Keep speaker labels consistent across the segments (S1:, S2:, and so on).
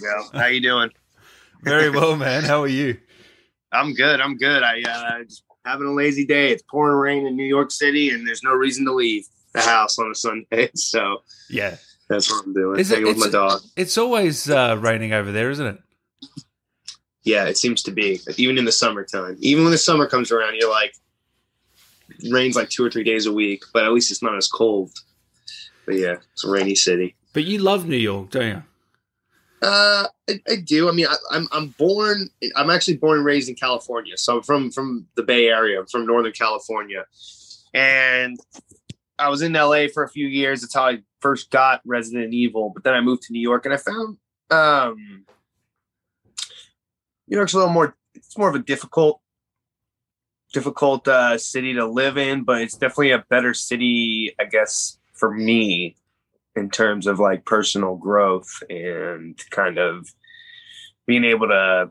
S1: we go. How you doing?
S2: Very well, man. How are you?
S1: I'm good. I'm good. I uh, just having a lazy day. It's pouring rain in New York City, and there's no reason to leave the house on a Sunday. So
S2: Yeah.
S1: that's what I'm doing.
S2: Is it-
S1: with my
S2: it's-
S1: dog.
S2: It's always uh, raining over there, isn't it?
S1: Yeah, it seems to be. Even in the summertime. Even when the summer comes around, you're like, rains like two or three days a week, but at least it's not as cold. But yeah, it's a rainy city.
S2: But you love New York, don't you?
S1: Uh, I, I do. I mean, I, I'm I'm born. I'm actually born and raised in California, so I'm from from the Bay Area. I'm from Northern California, and I was in LA for a few years. That's how I first got Resident Evil. But then I moved to New York, and I found um, New York's a little more. It's more of a difficult, difficult uh, city to live in, but it's definitely a better city, I guess, for me in terms of like personal growth and kind of being able to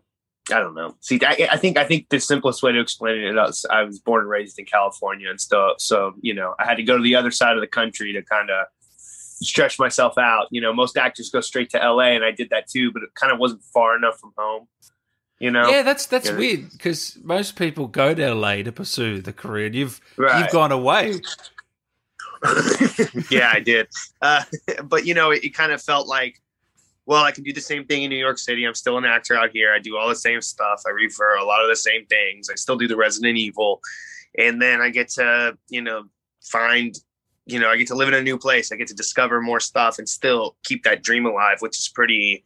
S1: I don't know. See, I, I think I think the simplest way to explain it is I was born and raised in California and stuff. So you know, I had to go to the other side of the country to kind of stretch myself out. You know, most actors go straight to LA, and I did that too, but it kind of wasn't far enough from home. You know,
S2: Yeah, that's that's
S1: Yeah.
S2: weird because most people go to LA to pursue the career. and You've
S1: Right.
S2: you've gone away.
S1: Yeah, I did. Uh, but you know, it, it kind of felt like, well, I can do the same thing in New York City. I'm still an actor out here. I do all the same stuff. I refer a lot of the same things. I still do the Resident Evil, and then I get to, you know, find, you know, I get to live in a new place. I get to discover more stuff and still keep that dream alive, which is pretty,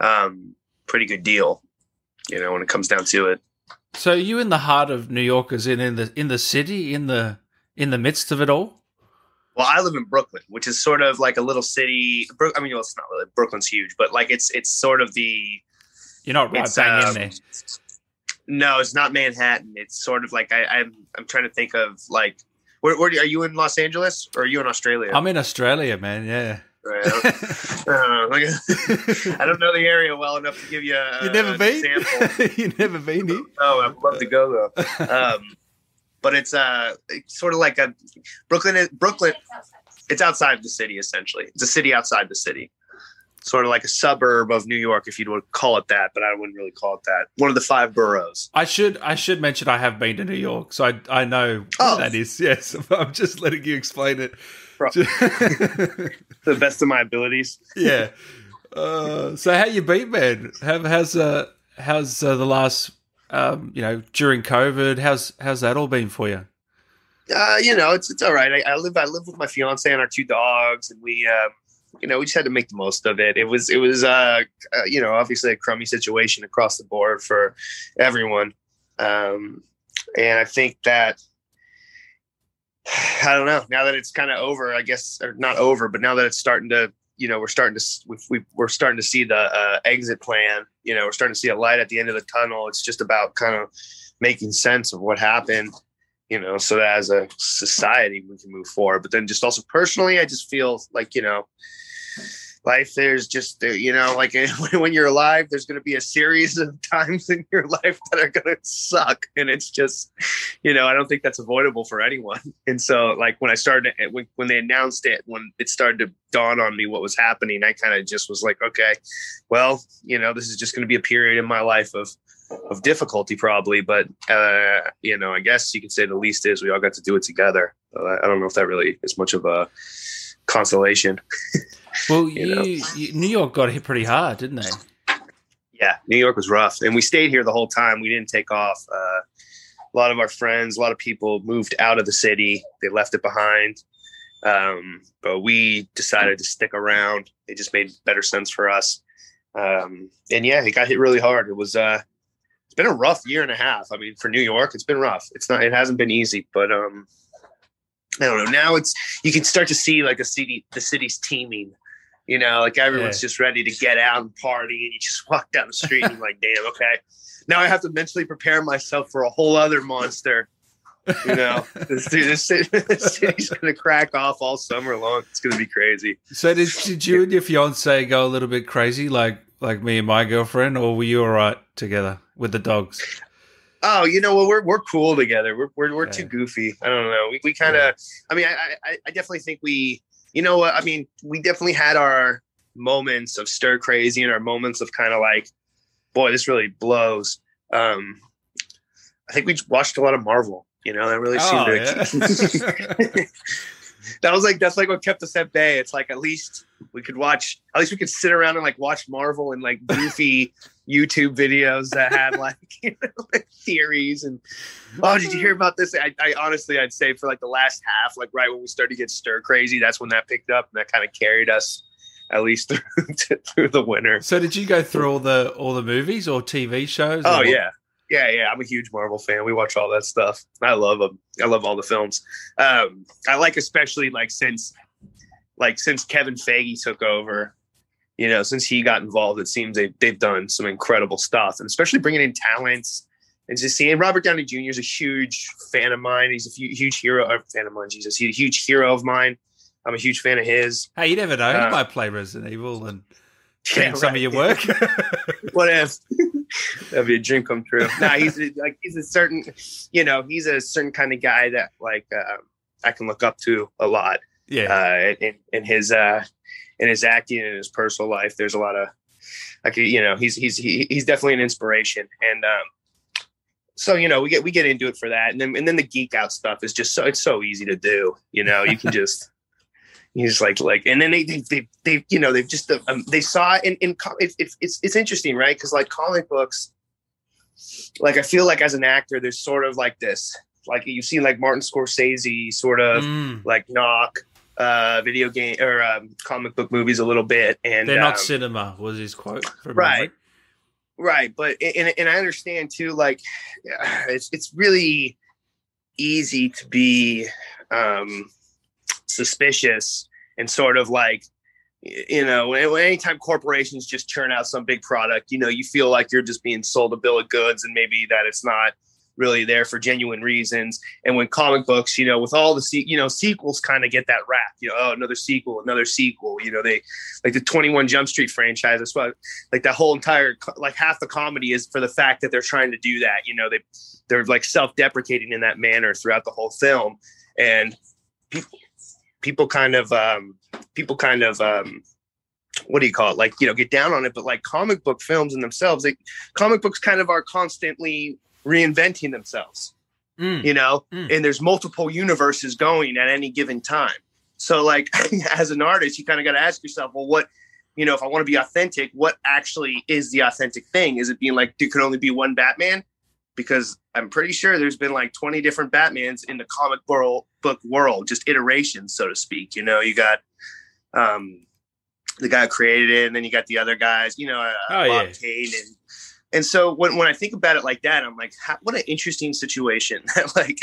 S1: um, pretty good deal. You know, when it comes down to it.
S2: So you in the heart of New York, as in in the in the city, in the in the midst of it all?
S1: Well, I live in Brooklyn, which is sort of like a little city. I mean, well, it's not really. Brooklyn's huge, but like it's it's sort of the.
S2: You're not right bang
S1: um,
S2: in there.
S1: No, it's not Manhattan. It's sort of like I, I'm. I'm trying to think of like. Where, where are you in Los Angeles or are you in Australia?
S2: I'm in Australia, man. Yeah.
S1: Right, I, don't, uh, like, I don't know the area well enough to give you. A,
S2: you never been?
S1: Example.
S2: you never been here?
S1: Oh, I'd love to go though. Um, but it's uh, it's sort of like a Brooklyn. is- Brooklyn, it's outside of the city essentially. It's a city outside the city, sort of like a suburb of New York, if you'd want to call it that. But I wouldn't really call it that. One of the five boroughs.
S2: I should I should mention I have been to New York, so I I know
S1: Oh.
S2: what that is. Yes, I'm just letting you explain it.
S1: The best of my abilities.
S2: yeah. Uh, so how you been, man? How, how's uh how's uh, the last um you know during COVID? How's how's that all been for you?
S1: Uh, you know, it's it's all right. I, I live I live with my fiance and our two dogs, and we, um, you know, we just had to make the most of it. It was it was uh, uh you know obviously a crummy situation across the board for everyone, um, and I think that I don't know now that it's kind of over. I guess or not over, but now that it's starting to. You know, we're starting to we, we, we're starting to see the uh, exit plan. You know, we're starting to see a light at the end of the tunnel. It's just about kind of making sense of what happened you know, so that as a society we can move forward. But then just also personally, I just feel like, you know, life there's just, uh, you know, like when you're alive, there's going to be a series of times in your life that are going to suck. And it's just, you know, I don't think that's avoidable for anyone. And so, like, when I started, when, when they announced it, when it started to dawn on me what was happening, I kind of just was like, okay, well, you know, this is just going to be a period in my life of, of difficulty probably but uh you know i guess you could say the least is we all got to do it together Uh, i don't know if that really is much of a consolation
S2: Well,
S1: You
S2: you, you New York got hit pretty hard, didn't they?
S1: yeah new york was rough and we stayed here the whole time we didn't take off uh a lot of our friends a lot of people moved out of the city they left it behind um but we decided to stick around it just made better sense for us um and yeah it got hit really hard it was uh it's been a rough year and a half. I mean, for New York, it's been rough. It's not. It hasn't been easy, but um, I don't know. Now it's you can start to see like the city, the city's teeming. You know, like everyone's
S2: Yeah.
S1: just ready to get out and party, and you just walk down the street and you're like, damn, okay. Now I have to mentally prepare myself for a whole other monster. You know, this, this, city- this city's gonna crack off all summer long. It's gonna be crazy.
S2: So did did you and your fiance go a little bit crazy, like like me and my girlfriend, or were you all right together with the dogs?
S1: Oh, you know what? We're we're cool together. We're we're, we're too goofy. I don't know. We we kind of. I mean, I, I I definitely think we. You know what? I mean, we definitely had our moments of stir crazy and our moments of kind of like, boy, this really blows. Um, I think we watched a lot of Marvel. You know, that really seemed
S2: Oh,
S1: to.
S2: yeah.
S1: that was like that's like what kept us at bay. It's like at least we could watch. At least we could sit around and like watch Marvel and like goofy YouTube videos that had like, you know, like theories and oh, did you hear about this? I, I honestly, I'd say for like the last half, like right when we started to get stir crazy, that's when that picked up and that kind of carried us at least through through the winter.
S2: so did you go through all the all the movies or TV shows?
S1: Oh
S2: or-
S1: yeah, yeah, yeah. I'm a huge Marvel fan. We watch all that stuff. I love them. I love all the films. Um, I like especially like since like since Kevin Feige took over. You know, since he got involved, it seems they they've done some incredible stuff, and especially bringing in talents and just seeing Robert Downey Jr. is a huge fan of mine. He's a huge hero, of fan of mine. Jesus, he's a huge hero of mine. I'm a huge fan of his.
S2: Hey, you never know.
S1: Uh,
S2: you might play Resident Evil and
S1: Yeah,
S2: yeah, some of your work.
S1: what if that'd be a dream come true. Nah he's a, like he's a certain you know he's a certain kind of guy that like uh, i can look up to a lot.
S2: Yeah.
S1: uh in, in his uh in his acting and his personal life there's a lot of like you know he's he's he, he's definitely an inspiration. And um so you know we get we get into it for that. And then and then the geek out stuff is just so it's so easy to do you know? You can just just like like and then they they they, they you know they've just um, they saw it in in it's it's it's, interesting right because like comic books like I feel like as an actor there's sort of like this like you've seen like Martin Scorsese sort of
S2: Mm.
S1: like knock uh video game or um, comic book movies a little bit and
S2: They're not
S1: um,
S2: cinema, was his quote.
S1: Right. right but and, and i understand too like it's it's really easy to be um suspicious and sort of like you know anytime corporations just churn out some big product you know you feel like you're just being sold a bill of goods and maybe that it's not really there for genuine reasons. And when comic books you know with all the se- you know sequels kind of get that rap you know oh another sequel another sequel you know they like the 21 jump street franchise as well like that whole entire like half the comedy is for the fact that they're trying to do that you know they they're like self-deprecating in that manner throughout the whole film. And people people kind of um people kind of um what do you call it? Like you know get down on it but like comic book films in themselves they comic books kind of are constantly reinventing themselves
S2: Mm.
S1: you know?
S2: Mm.
S1: and there's multiple universes going at any given time. So like as an artist you kind of got to ask yourself well what you know if i want to be authentic what actually is the authentic thing? Is it being like there could only be one batman? Because i'm pretty sure there's been like 20 different batmans in the comic world book world just iterations so to speak you know you got um the guy who created it and then you got the other guys you know uh,
S2: Oh,
S1: Bob
S2: yeah.
S1: Kane and and so when, when I think about it like that, I'm like, how, what an interesting situation that like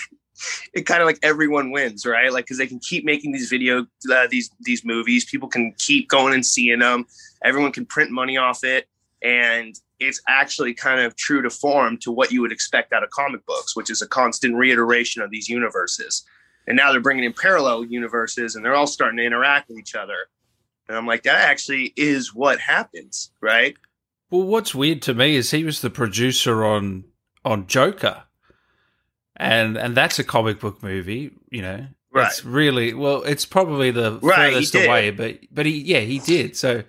S1: it kind of like everyone wins, right? Like because they can keep making these video uh, these these movies, people can keep going and seeing them, everyone can print money off it, and it's actually kind of true to form to what you would expect out of comic books, which is a constant reiteration of these universes. And now they're bringing in parallel universes, and they're all starting to interact with each other. And I'm like, that actually is what happens, right?
S2: Well, what's weird to me is he was the producer on on Joker, and and that's a comic book movie. You know,
S1: Right.
S2: It's really well. It's probably the
S1: Right,
S2: furthest away, but but he yeah he did. So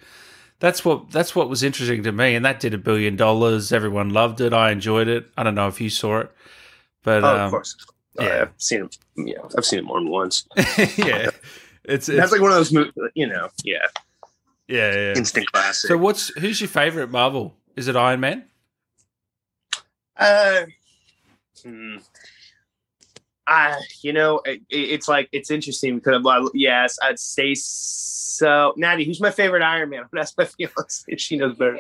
S2: that's what that's what was interesting to me, and that did a billion dollars. Everyone loved it. I enjoyed it. I don't know if you saw it, but
S1: Oh,
S2: um,
S1: of course.
S2: Yeah.
S1: yeah, I've seen it. Yeah, I've seen it more than once.
S2: yeah, it's,
S1: That's
S2: it's
S1: like one of those movies, you know. Yeah,
S2: yeah yeah.
S1: instant classic.
S2: So what's who's your favorite Marvel? Is it Iron Man?
S1: uh, hmm. I, you know, it, it's like it's interesting because well, yes, I'd say so. Natty, who's my favorite Iron Man? I'm gonna ask my fiance if she knows better.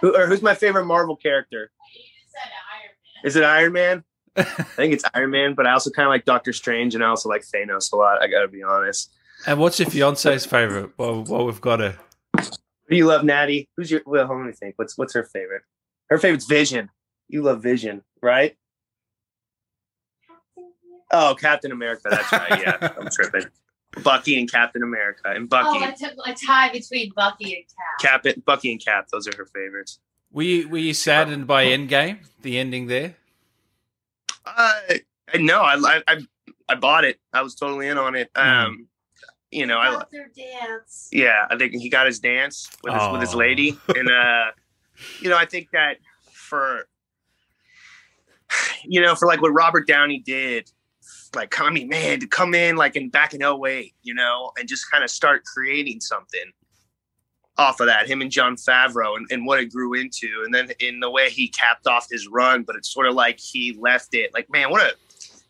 S1: Who, or who's my favorite Marvel character?
S3: You just said Iron Man.
S1: Is it Iron Man? I think it's Iron Man, but I also kind of like Doctor Strange, and I also like Thanos a lot. I gotta be honest.
S2: And what's your fiance's favorite? Well, well, we've got a
S1: do you love, Natty? Who's your? Well, let me think. What's what's her favorite? Her favorite's Vision. You love Vision, right? Oh, Captain America. That's right. Yeah, I'm tripping. Bucky and Captain America, and oh, Bucky,
S3: Oh, I took a tie between Bucky and Cap.
S1: Cap, Bucky and Cap. Those are her favorites.
S2: Were you, were you saddened by Endgame, the ending there?
S1: Uh, no, I, I I I bought it. I was totally in on it. Um, you know, I
S3: their dance.
S1: yeah, I think he got his dance with his with his lady, and uh, you know, I think that for you know, for like what Robert Downey did, like I mean, man, to come in like in back in 08, you know, and just kind of start creating something off of that, him and Jon Favreau and, and what it grew into, and then in the way he capped off his run, but it's sort of like he left it like, man, what a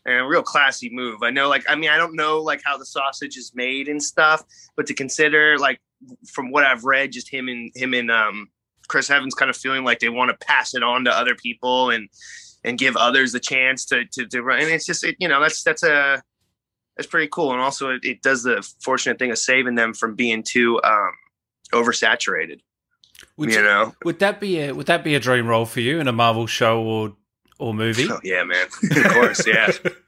S1: a real classy move. I know, like, I mean, I don't know like how the sausage is made and stuff, but to consider like from what I've read, just him and him and um Chris Evans kind of feeling like they want to pass it on to other people and and give others the chance to to, to run. And it's just it, you know that's that's a that's pretty cool. And also it, it does the fortunate thing of saving them from being too um oversaturated.
S2: Would
S1: you
S2: you-
S1: know?
S2: Would that be a would that be a dream role for you in a Marvel show or or movie?
S1: Oh yeah, man. of course, yeah.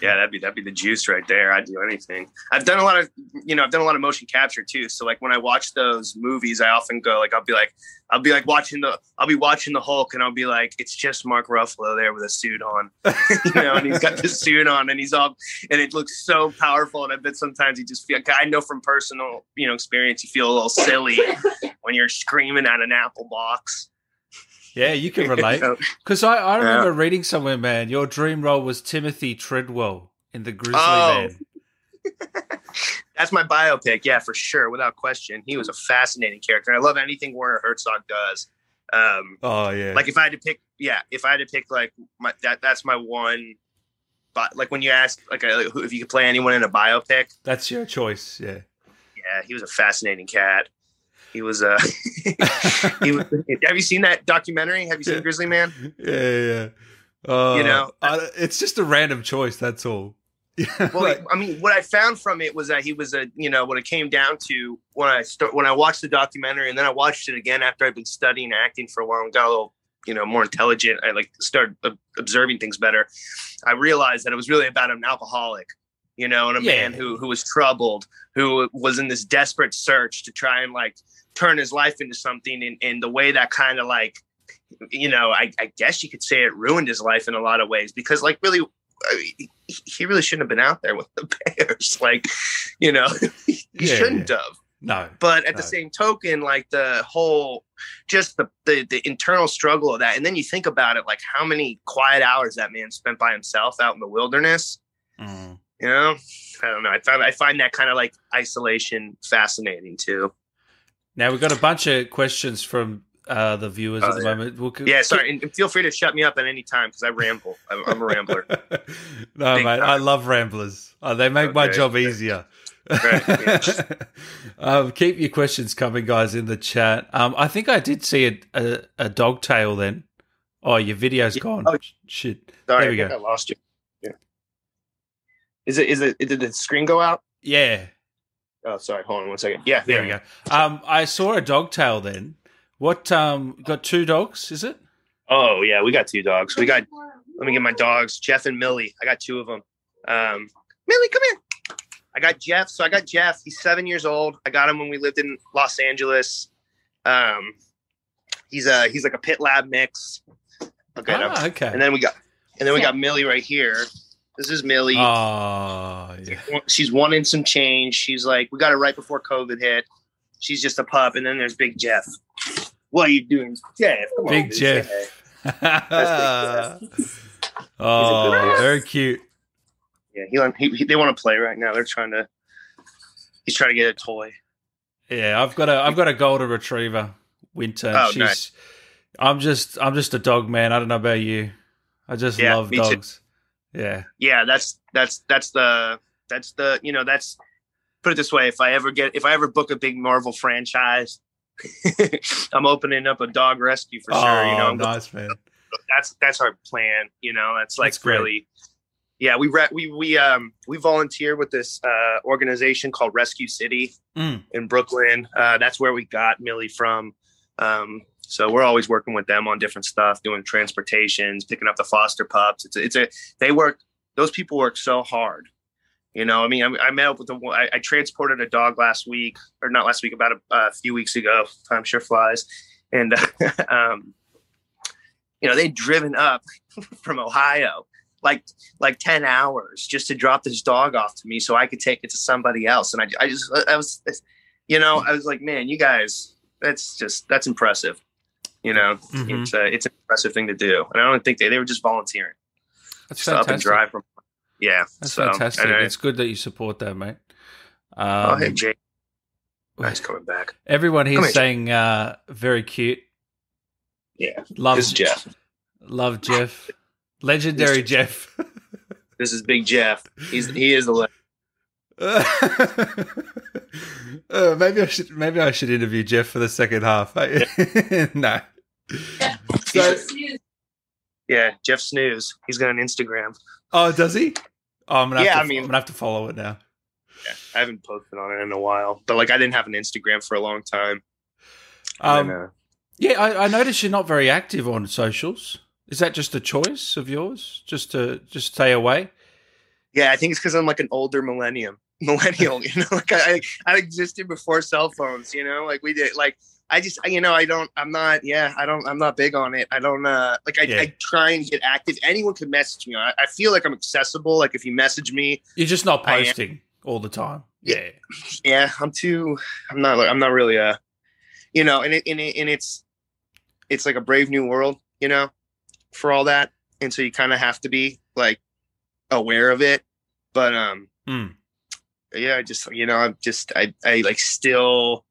S1: Yeah, that'd be that'd be the juice right there. I'd do anything. I've done a lot of you know, I've done a lot of motion capture too. So like when I watch those movies, I often go like I'll be like I'll be like watching the I'll be watching the Hulk and I'll be like, it's just Mark Ruffalo there with a suit on. you know, and he's got this suit on and he's all and it looks so powerful. And I bet sometimes you just feel I know from personal, you know, experience, you feel a little silly when you're screaming at an apple box.
S2: Yeah, you can relate. Because I, I remember reading somewhere, man, your dream role was Timothy Treadwell in the Grizzly
S1: Oh.
S2: Man.
S1: That's my biopic, yeah, for sure, without question. He was a fascinating character. I love anything Werner Herzog does. Um,
S2: Oh yeah.
S1: like if I had to pick, yeah, if I had to pick, like my that that's my one. But like when you ask, like, uh, who- if you could play anyone in a biopic,
S2: That's your choice, yeah.
S1: yeah, he was a fascinating cat. He was uh, he was. Have you seen that documentary? Have you seen
S2: Yeah.
S1: Grizzly Man?
S2: yeah, yeah. Uh,
S1: You know,
S2: I, it's just a random choice. That's all.
S1: Well,
S2: like-
S1: I mean, what I found from it was that he was a, you know, what it came down to when I start when I watched the documentary, and then I watched it again after I'd been studying acting for a while and got a little, you know, more intelligent. I like started ob- observing things better. I realized that it was really about an alcoholic, you know, and a
S2: Yeah.
S1: man who who was troubled, who was in this desperate search to try and like turn his life into something, and, and the way that kind of like, you know, I, I guess you could say it ruined his life in a lot of ways because, like, really. I mean, he- really shouldn't have been out there with the Bears. Like, you know, he
S2: Yeah,
S1: shouldn't have.
S2: no.
S1: But at the same token, like the whole, just the, the the internal struggle of that, and then you think about it, like how many quiet hours that man spent by himself out in the wilderness.
S2: Mm.
S1: You know, I don't know. I find I find that kind of like isolation fascinating too.
S2: Now we've got a bunch of questions from uh, the viewers
S1: Oh,
S2: at the
S1: yeah.
S2: moment. We'll,
S1: Yeah, sorry, and, and feel free to shut me up at any time because I ramble. I'm, I'm a rambler.
S2: no,
S1: Big
S2: mate,
S1: time.
S2: I love ramblers. Oh, they make my job easier.
S1: Right, yeah.
S2: um, keep your questions coming, guys, in the chat. Um, I think I did see a, a, a dog tail then. Oh, your video's
S1: Yeah.
S2: gone.
S1: Oh.
S2: Shit.
S1: Sorry,
S2: There we
S1: I
S2: go.
S1: I lost you. Yeah. Is it? Is it? Did the screen go out?
S2: Yeah,
S1: Oh, sorry. Hold on one second. Yeah,
S2: there we go. Um, I saw a dog tail then. What? Um, got two dogs? Is it?
S1: Oh yeah, we got two dogs. We got. Let me get my dogs, Jeff and Millie. I got two of them. Um, Millie, come here. I got Jeff. So I got Jeff. He's seven years old. I got him when we lived in Los Angeles. Um, he's a he's like a pit lab mix. Okay,
S2: Ah, okay.
S1: and then we got and then we got Millie right here. This is Millie.
S2: Oh, yeah.
S1: She's wanting some change. She's like, we got it right before COVID hit. She's just a pup. And then there's Big Jeff. What are you doing, Jeff? Come
S2: Big
S1: dude,
S2: Jeff.
S1: hey.
S2: oh, very cute.
S1: Yeah, he, he, he they want to play right now. They're trying to. He's trying to get a toy.
S2: Yeah, I've got a I've got a golden retriever, Winter.
S1: Oh,
S2: She's
S1: nice.
S2: I'm just I'm just a dog man. I don't know about you. I just
S1: Yeah,
S2: love
S1: me too.
S2: Yeah.
S1: Yeah, that's that's that's the that's the you know that's put it this way. If I ever get if I ever book a big Marvel franchise, I'm opening up a dog rescue for
S2: oh,
S1: sure. You know, I'm
S2: nice man.
S1: that's that's our plan. You know, that's like
S2: That's
S1: really. Yeah, we re- we we um we volunteer with this uh, organization called Rescue City
S2: Mm.
S1: in Brooklyn. Uh, that's where we got Millie from. Um, so we're always working with them on different stuff, doing transportations, picking up the foster pups. It's a, it's a they work. Those people work so hard. You know, I mean, I, I met up with the. I, I transported a dog last week, or not last week, about a, a few weeks ago. Time sure flies, and um, you know they'd driven up from Ohio like like 10 hours just to drop this dog off to me so I could take it to somebody else. And I, I just, I was, you know, I was like, man, you guys, that's just, that's impressive. You know, mm-hmm. it's a, it's an impressive thing to do. And I don't think they, they were just volunteering.
S2: That's just fantastic. up and
S1: drive from, yeah.
S2: That's so, fantastic. I, it's good that you support that, mate.
S1: Um, oh, hey, Jay. Nice coming back.
S2: Everyone here's saying uh, very cute.
S1: Yeah. Love Jeff.
S2: Love Jeff. Legendary Jeff.
S1: this is Big Jeff. He's he is the legend.
S2: uh, maybe I should maybe I should interview Jeff for the second half. no.
S1: Yeah. So, yeah, Jeff Snooze. He's got an Instagram.
S2: Oh, does he? Oh, I'm gonna yeah, to, I mean, I'm gonna have to follow it now.
S1: Yeah, I haven't posted on it in a while, but like I didn't have an Instagram for a long time.
S2: Um, then, uh, yeah, I, I noticed you're not very active on socials. Is that just a choice of yours, just to just stay away?
S1: Yeah, I think it's because I'm like an older millennium, millennial. You know, like I I existed before cell phones. You know, like we did. Like I just you know I don't I'm not yeah I don't I'm not big on it. I don't uh like I, yeah. I try and get active. Anyone can message me. I, I, feel like I'm accessible. Like if you message me,
S2: you're just not posting all the time. Yeah,
S1: yeah. I'm too. I'm not. I'm not really a. You know, and it and, it, and it's it's like a brave new world. You know, for all that, and so you kind of have to be like aware of it. But um, mm. yeah, I just you know, I'm just I I like still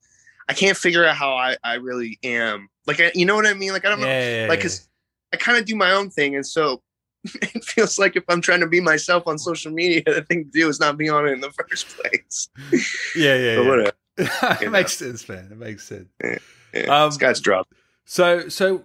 S1: I can't figure out how I I really am. Like I, you know what I mean? Like I don't yeah, know, yeah, like because I kind of do my own thing, and so it feels like if I'm trying to be myself on social media, the thing to do is not be on it in the first place.
S2: Yeah, yeah, yeah. Whatever, it makes sense, man. It makes sense.
S1: Yeah, yeah. Um, this guy's dropped.
S2: So, so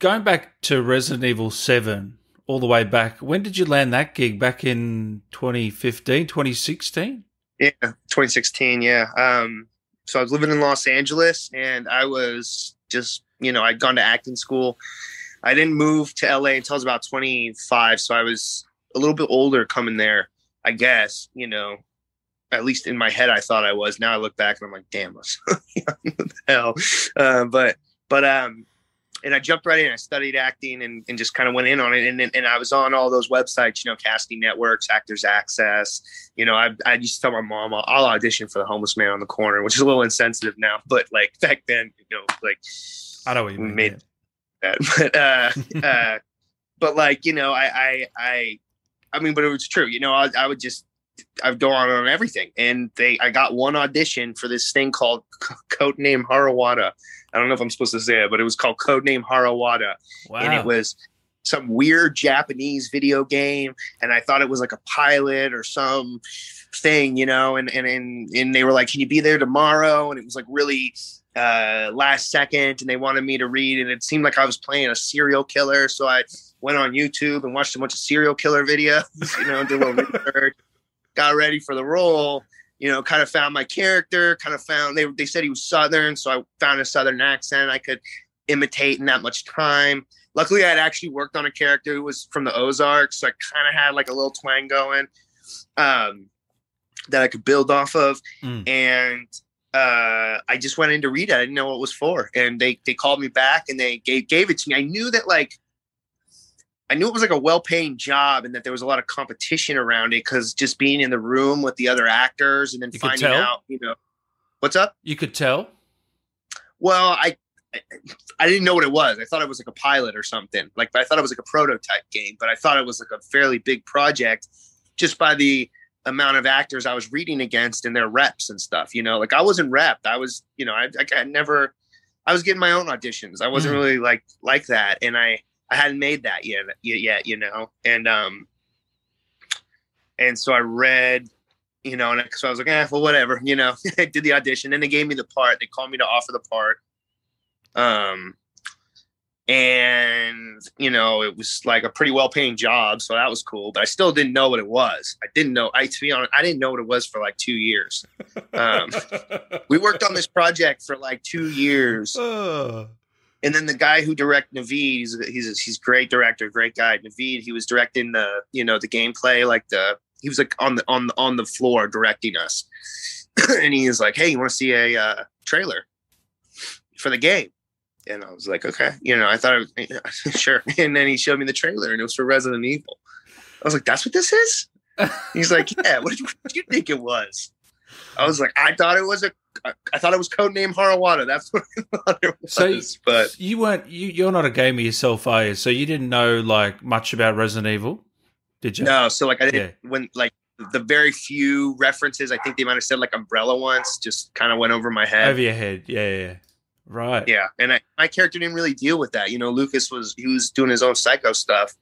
S2: going back to Resident Evil 7, all the way back, when did you land that gig? Back in 2015, 2016?
S1: Yeah, 2016, yeah. Um, so I was living in Los Angeles and I was just, you know, I'd gone to acting school. I didn't move to LA until I was about 25. So I was a little bit older coming there, I guess, you know, at least in my head, I thought I was. Now I look back and I'm like, damn, what the hell? Uh, but, but, um, and I jumped right in. I studied acting and, and just kind of went in on it. And, and I was on all those websites, you know, casting networks, Actors Access. You know, I, I used to tell my mom I'll, I'll audition for the homeless man on the corner, which is a little insensitive now, but like back then, you know, like
S2: I know what you mean. Made
S1: that, but uh, uh, but like you know, I I I I mean, but it was true. You know, I, I would just I've gone on, on everything, and they I got one audition for this thing called Codename Harawada I don't know if I'm supposed to say it, but it was called Codename Harawada. Wow. And it was some weird Japanese video game. And I thought it was like a pilot or some thing, you know, and, and, and, and they were like, can you be there tomorrow? And it was like really uh, last second and they wanted me to read and it seemed like I was playing a serial killer. So I went on YouTube and watched a bunch of serial killer videos, you know, did a little research, got ready for the role you know, kind of found my character, kind of found they they said he was Southern, so I found a Southern accent I could imitate in that much time. Luckily, I had actually worked on a character who was from the Ozarks, so I kind of had like a little twang going um, that I could build off of. Mm. And uh, I just went in to read it. I didn't know what it was for, and they they called me back and they gave gave it to me. I knew that like I knew it was like a well-paying job and that there was a lot of competition around it because just being in the room with the other actors and then you finding out, you know, what's up?
S2: You could tell.
S1: Well, I I didn't know what it was. I thought it was like a pilot or something. Like I thought it was like a prototype game, but I thought it was like a fairly big project just by the amount of actors I was reading against and their reps and stuff. You know, like I wasn't repped. I was, you know, I, I, I never. I was getting my own auditions. I wasn't mm. really like like that, and I I hadn't made that yet, yet, you know, and um, and so I read, you know, and so I was like, eh, well, whatever, you know. I did the audition, and they gave me the part. They called me to offer the part, um, and you know, it was like a pretty well-paying job, so that was cool. But I still didn't know what it was. I didn't know. I to be honest, I didn't know what it was for like two years. Um, we worked on this project for like two years. And then the guy who directed Navid, he's he's he's great director, great guy. Navid, he was directing the you know the gameplay, like the he was like on the on the on the floor directing us, and he was like, "Hey, you want to see a uh, trailer for the game?" And I was like, "Okay," you know, I thought, I was, sure. And then he showed me the trailer, and it was for Resident Evil. I was like, that's what this is. He's like, yeah. What did, you, what did you think it was? I was like, I thought it was a. I thought it was codename Harawada. That's what I thought it was.
S2: So
S1: but
S2: you weren't you. You're not a gamer yourself, are you? So you didn't know like much about Resident Evil, did you?
S1: no, so like I didn't when like the very few references. I think they might have said like Umbrella once. Just kind of went over my head.
S2: Over your head, yeah, yeah, yeah. right.
S1: Yeah, and I, my character didn't really deal with that. You know, Lucas was he was doing his own psycho stuff.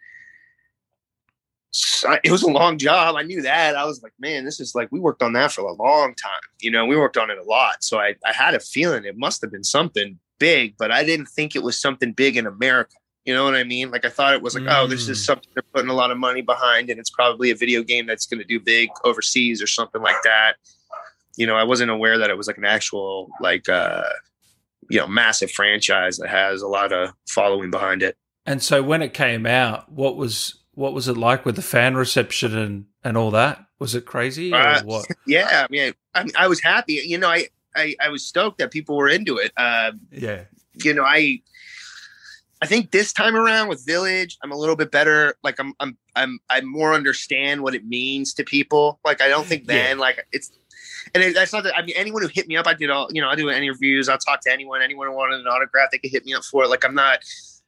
S1: It was a long job. I knew that. I was like, man, this is like we worked on that for a long time. You know, we worked on it a lot. So I, I had a feeling it must have been something big, but I didn't think it was something big in America. You know what I mean? Like I thought it was like, oh, this is
S2: Mm.
S1: something they're putting a lot of money behind, and it's probably a video game that's going to do big overseas or something like that. You know, I wasn't aware that it was like an actual like uh you know massive franchise that has a lot of following behind it.
S2: And so when it came out, what was what was it like with the fan reception and and all that? Was it crazy or
S1: Uh,
S2: what?
S1: Yeah, I mean, I, I was happy. You know, I, I I was stoked that people were into it. Uh,
S2: Yeah,
S1: you know, I I think this time around with Village, I'm a little bit better. Like I'm I'm I'm I more understand what it means to people. Like I don't think then like it's and it, that's not that I mean anyone who hit me up, I did all you know, I do interviews, I'll talk to anyone, anyone who wanted an autograph, they could hit me up for it. Like I'm not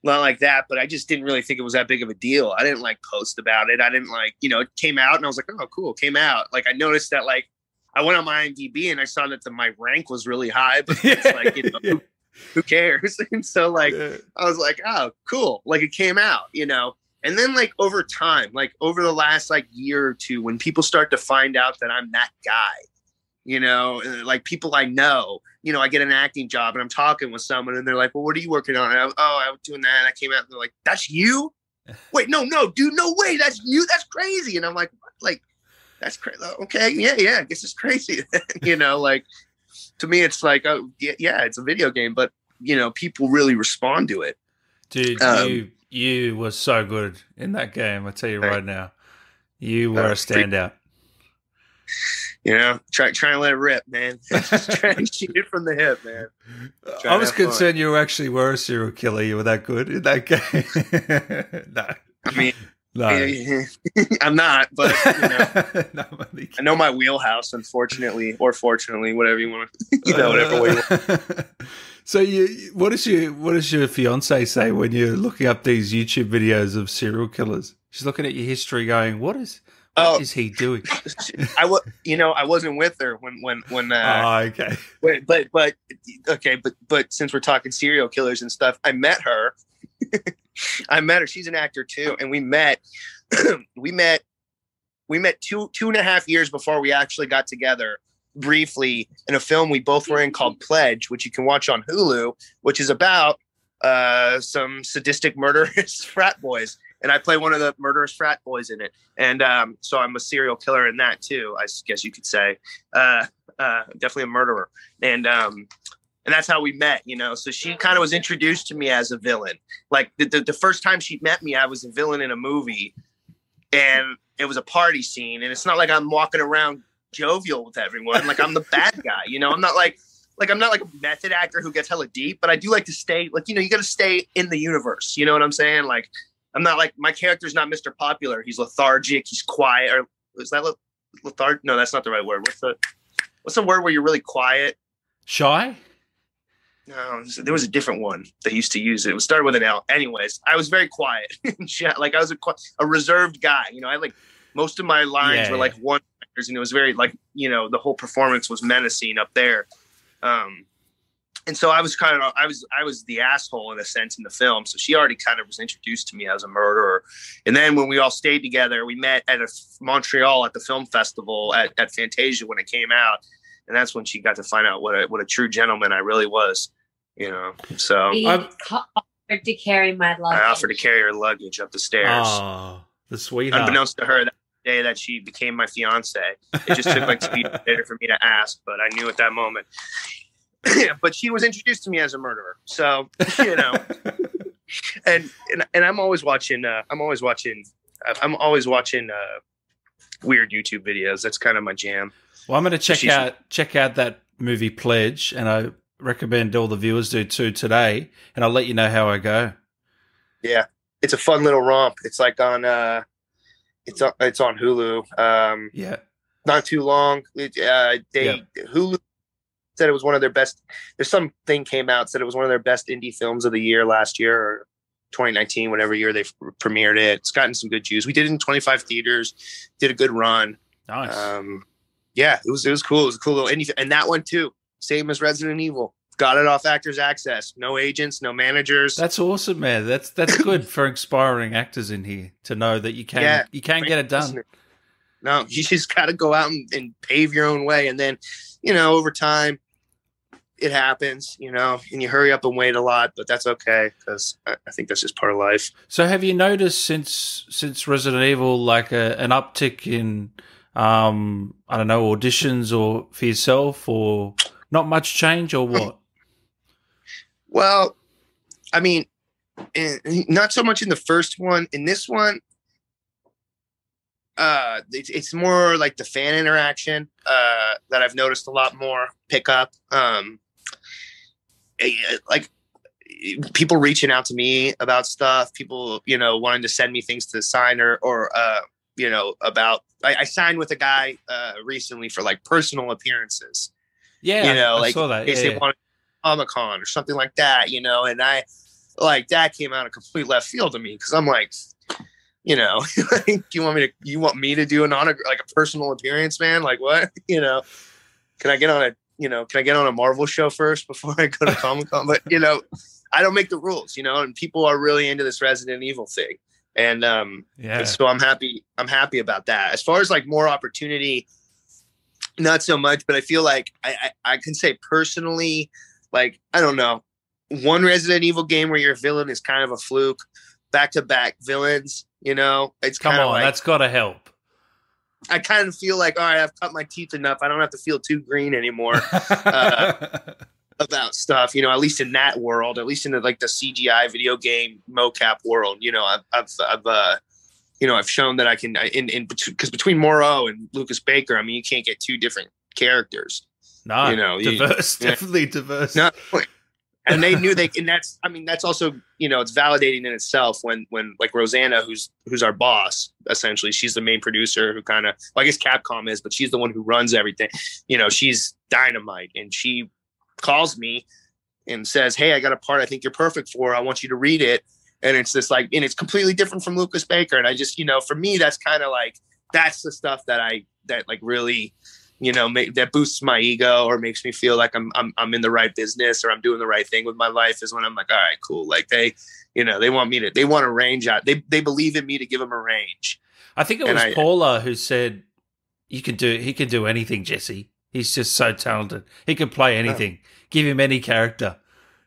S1: not like that, but I just didn't really think it was that big of a deal. I didn't like post about it. I didn't like, you know, it came out and I was like, oh cool, came out. Like I noticed that like I went on my IMDb and I saw that the, my rank was really high, but it's like, you know, who, who cares? And so like
S2: Yeah.
S1: I was like, oh, cool. Like it came out, you know. And then like over time, like over the last like year or two, when people start to find out that I'm that guy, you know, uh, like people I know, you know, I get an acting job and I'm talking with someone and they're like, well, what are you working on? And I, oh, I was doing that. And I came out and they're like, that's you? Wait, no, no, dude, no way. That's you. That's crazy. And I'm like, what? like, that's crazy. Okay. Yeah. Yeah. I guess it's crazy. you know, like to me, it's like, oh, yeah, yeah, it's a video game, but you know, people really respond to it.
S2: Dude,
S1: Um,
S2: you you were so good in that game. I tell you right now, you were
S1: Uh,
S2: a standout.
S1: You know, try try and let it rip, man. Just try and shoot it from the hip, man. Try
S2: I was
S1: have fun.
S2: concerned you actually were a serial killer. You were that good in that game. no,
S1: I mean,
S2: no.
S1: I'm not, but you know,
S2: no, I'm only
S1: I know my wheelhouse. Unfortunately, or fortunately, whatever you want to, you know, whatever way. You
S2: so you, what does your what does your fiance say when you're looking up these YouTube videos of serial killers? She's looking at your history, going, "What is what is
S1: Oh,
S2: he doing?"
S1: I was, you know, I wasn't with her when when when. Uh,
S2: oh, okay.
S1: Wait, but but okay, but but since we're talking serial killers and stuff, I met her. I met her. She's an actor too, and we met. we met. We met two two and a half years before we actually got together briefly in a film we both were in called Pledge, which you can watch on Hulu, which is about uh, some sadistic murderous frat boys, and I play one of the murderous frat boys in it, and um, so I'm a serial killer in that too. I guess you could say. Uh, uh, definitely a murderer, and um, and that's how we met. You know, so she kind of was introduced to me as a villain. Like the, the the first time she met me, I was a villain in a movie, and it was a party scene, and it's not like I'm walking around jovial with everyone. Like I'm the bad guy. You know, I'm not like. Like I'm not like a method actor who gets hella deep, but I do like to stay like you know you got to stay in the universe. You know what I'm saying? Like I'm not like my character's not Mr. Popular. He's lethargic. He's quiet. Or is that le- lethargic? No, that's not the right word. What's the what's the word where you're really quiet?
S2: Shy.
S1: No, there was a different one they used to use it. It was started with an L. Anyways, I was very quiet. Yeah, like I was a, a reserved guy. You know, I like most of my lines
S2: Yeah,
S1: were
S2: yeah.
S1: like one and it was very like you know the whole performance was menacing up there. Um, and so I was kind of I was I was the asshole in a sense in the film. So she already kind of was introduced to me as a murderer. And then when we all stayed together, we met at a Montreal at the film festival at, at Fantasia when it came out, and that's when she got to find out what a what a true gentleman I really was. You know, so
S3: He
S2: I'm-
S3: offered to carry my luggage.
S1: I offered to carry her luggage up the stairs.
S2: Oh, the sweetheart.
S1: Unbeknownst to her, that day that she became my fiance, it just took like two years later for me to ask, but I knew at that moment. but she was introduced to me as a murderer, so you know, and and, and I'm always watching. Uh, I'm always watching. I'm always watching uh, weird YouTube videos. That's kind of my jam.
S2: Well, I'm going to check
S1: She's-
S2: out check out that movie Pledge, and I recommend all the viewers do too today. And I'll let you know how I go.
S1: Yeah, it's a fun little romp. It's like on. uh It's on, it's on Hulu. Um,
S2: Yeah.
S1: not too long. Uh, they Hulu said it was one of their best. There's something came out said it was one of their best indie films of the year last year or 2019, whatever year they premiered it. It's gotten some good juice. We did it in 25 theaters. Did a good run.
S2: Nice.
S1: Um, yeah, it was it was cool. It was a cool little indie, and that one too, same as Resident Evil. Got it off Actors Access. No agents, no managers.
S2: that's awesome, man. That's that's good for inspiring actors in here to know that you can
S1: Yeah.
S2: you can get it done.
S1: No, you just got to go out and, and pave your own way, and then, you know, over time, it happens. You know, and you hurry up and wait a lot, but that's okay because I, I think that's just part of life.
S2: So have you noticed since since Resident Evil like a, an uptick in um I don't know auditions or for yourself or not much change or what?
S1: Well, I mean, eh, not so much in the first one. In this one, uh, it's, it's more like the fan interaction uh, that I've noticed a lot more pick up. Um, like eh, people reaching out to me about stuff, people you know wanting to send me things to sign or or uh, you know about. I, I signed with a guy uh, recently for like personal appearances
S2: Yeah,
S1: you know,
S2: I
S1: like
S2: saw that. Yeah,
S1: they wanted Comic Con or something like that, you know, and I like that came out of complete left field to me because I'm like, you know, like, you want me to, you want me to do an honor like a personal appearance, man? Like what, you know? Can I get on a, you know, can I get on a Marvel show first before I go to Comic Con? But you know, I don't make the rules, you know, and people are really into this Resident Evil thing, and um,
S2: yeah.
S1: and so I'm happy. I'm happy about that. As far as like more opportunity, not so much. But I feel like I, I, I can say personally, like I don't know, one Resident Evil game where you're a villain is kind of a fluke. Back to back villains, you know, it's
S2: Come on,
S1: like
S2: that's got to help.
S1: I kind of feel like all right, I've cut my teeth enough. I don't have to feel too green anymore Uh, about stuff. You know, at least in that world, at least in the, like the CGI video game mocap world. You know, I've I've, I've uh, you know, I've shown that I can in in because between Moreau and Lucas Baker, I mean, you can't get two different characters.
S2: no,
S1: you know, you-
S2: diverse,
S1: yeah.
S2: definitely diverse.
S1: No, and they knew they, and that's I mean, that's also you know, it's validating in itself when when like Rosanna, who's who's our boss, essentially, she's the main producer who kind of, well, I guess Capcom is, but she's the one who runs everything. You know, she's dynamite, and she calls me and says, "Hey, I got a part I think you're perfect for. I want you to read it." And it's just like, and it's completely different from Lucas Baker. And I just, you know, for me, that's kind of like that's the stuff that I that like really, you know, make, that boosts my ego or makes me feel like I'm I'm I'm in the right business or I'm doing the right thing with my life. Is when I'm like, all right, cool. Like they, you know, they want me to, they want a range out. They they believe in me to give them a range.
S2: I think it was
S1: I-
S2: Paula who said, "You can do. He can do anything, Jesse. He's just so talented. He can play anything. Give him any character,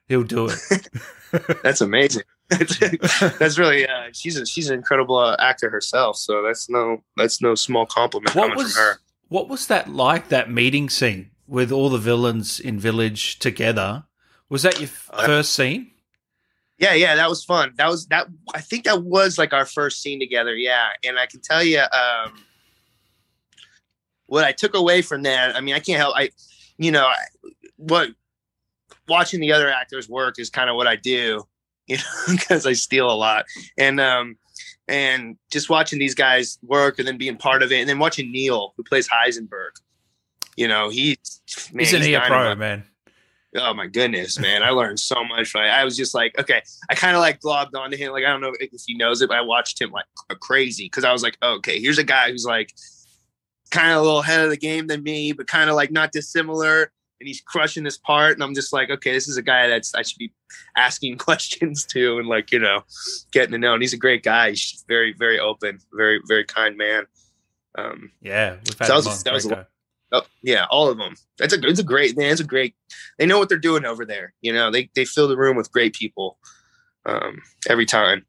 S2: he'll do it."
S1: That's amazing. that's really uh, she's a, she's an incredible uh, actor herself. So that's no that's no small compliment
S2: what
S1: coming
S2: was
S1: from her.
S2: What was that like? That meeting scene with all the villains in Village together. Was that your f-
S1: Uh,
S2: first scene?
S1: Yeah, yeah, that was fun. That was that. I think that was like our first scene together. Yeah, and I can tell you, um, what I took away from that. I mean, I can't help. I, you know, I, what watching the other actors work is kind of what I do. You know, because I steal a lot, and um, and just watching these guys work and then being part of it, and then watching Neil who plays Heisenberg. You know, he's man,
S2: Isn't
S1: he's
S2: he a pro, man?
S1: oh my goodness, man, I learned so much. Like, I was just like, okay, I kind of like globbed onto him. Like, I don't know if he knows it, but I watched him like crazy because I was like, okay, here's a guy who's like kind of a little ahead of the game than me, but kind of like not dissimilar. And he's crushing this part, and I'm just like, okay, this is a guy that's I should be asking questions to, and like you know, getting to know. And he's a great guy. He's very, very open, very, very kind man. Um,
S2: Yeah, we've had
S1: That was- that was a Oh, yeah, all of them. That's a it's a great man. It's a great. They know what they're doing over there. You know, they they fill the room with great people um, every time.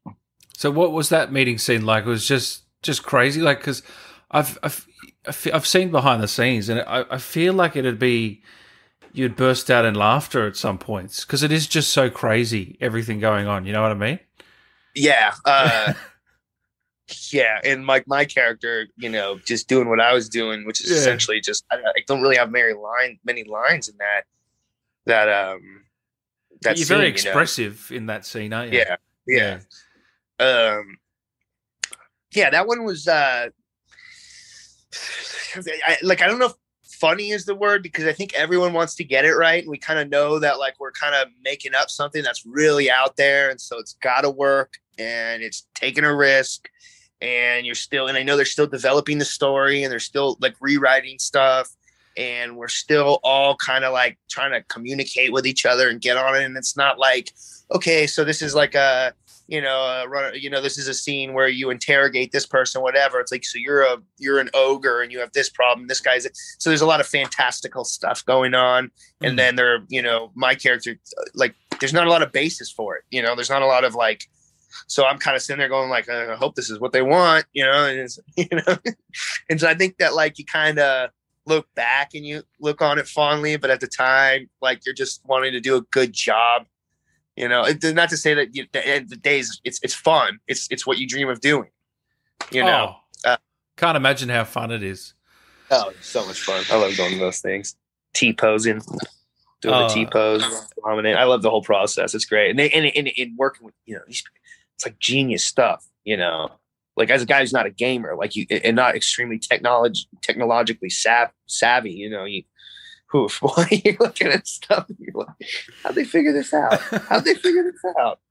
S2: So what was that meeting scene like? It was just just crazy, like because I've I've I've I've seen behind the scenes, and I, I feel like it'd be you'd burst out in laughter at some points because it is just so crazy everything going on. You know what I mean?
S1: Yeah, uh, yeah, and like my character, you know, just doing what I was doing, which is
S2: Yeah.
S1: essentially just I, I don't really have many line many lines in that that um that
S2: You're
S1: scene,
S2: very
S1: you know?
S2: expressive in that scene, aren't you?
S1: Yeah, yeah. Um, yeah, that one was uh, I, like I don't know if funny is the word because I think everyone wants to get it right, and we kind of know that like we're kind of making up something that's really out there, and so it's got to work, and it's taking a risk, and you're still, and I know they're still developing the story, and they're still like rewriting stuff, and we're still all kind of like trying to communicate with each other and get on it, and it's not like okay, so this is like a you know, uh, run, you know, this is a scene where you interrogate this person, whatever. It's like, so you're a, you're an ogre and you have this problem. This guy's, so there's a lot of fantastical stuff going on. Mm-hmm. And then there, you know, my character, like, there's not a lot of basis for it. You know, there's not a lot of like, so I'm kind of sitting there going like, I hope this is what they want, you know, and you know, and so I think that like you kind of look back and you look on it fondly, but at the time, like you're just wanting to do a good job you know, it, not to say that you, the, the days it's it's fun. It's it's what you dream of doing. You know,
S2: oh, uh, can't imagine how fun it is.
S1: Oh, so much fun! I love doing those things. T posing, doing oh. the T pose, dominate. I love the whole process. It's great, and they and, and, and working with you know, it's like genius stuff. You know, like as a guy who's not a gamer, like you and not extremely technology technologically sav- savvy. You know, you hoof while you're looking at stuff. You're like, how'd they figure this out? How'd they figure this out?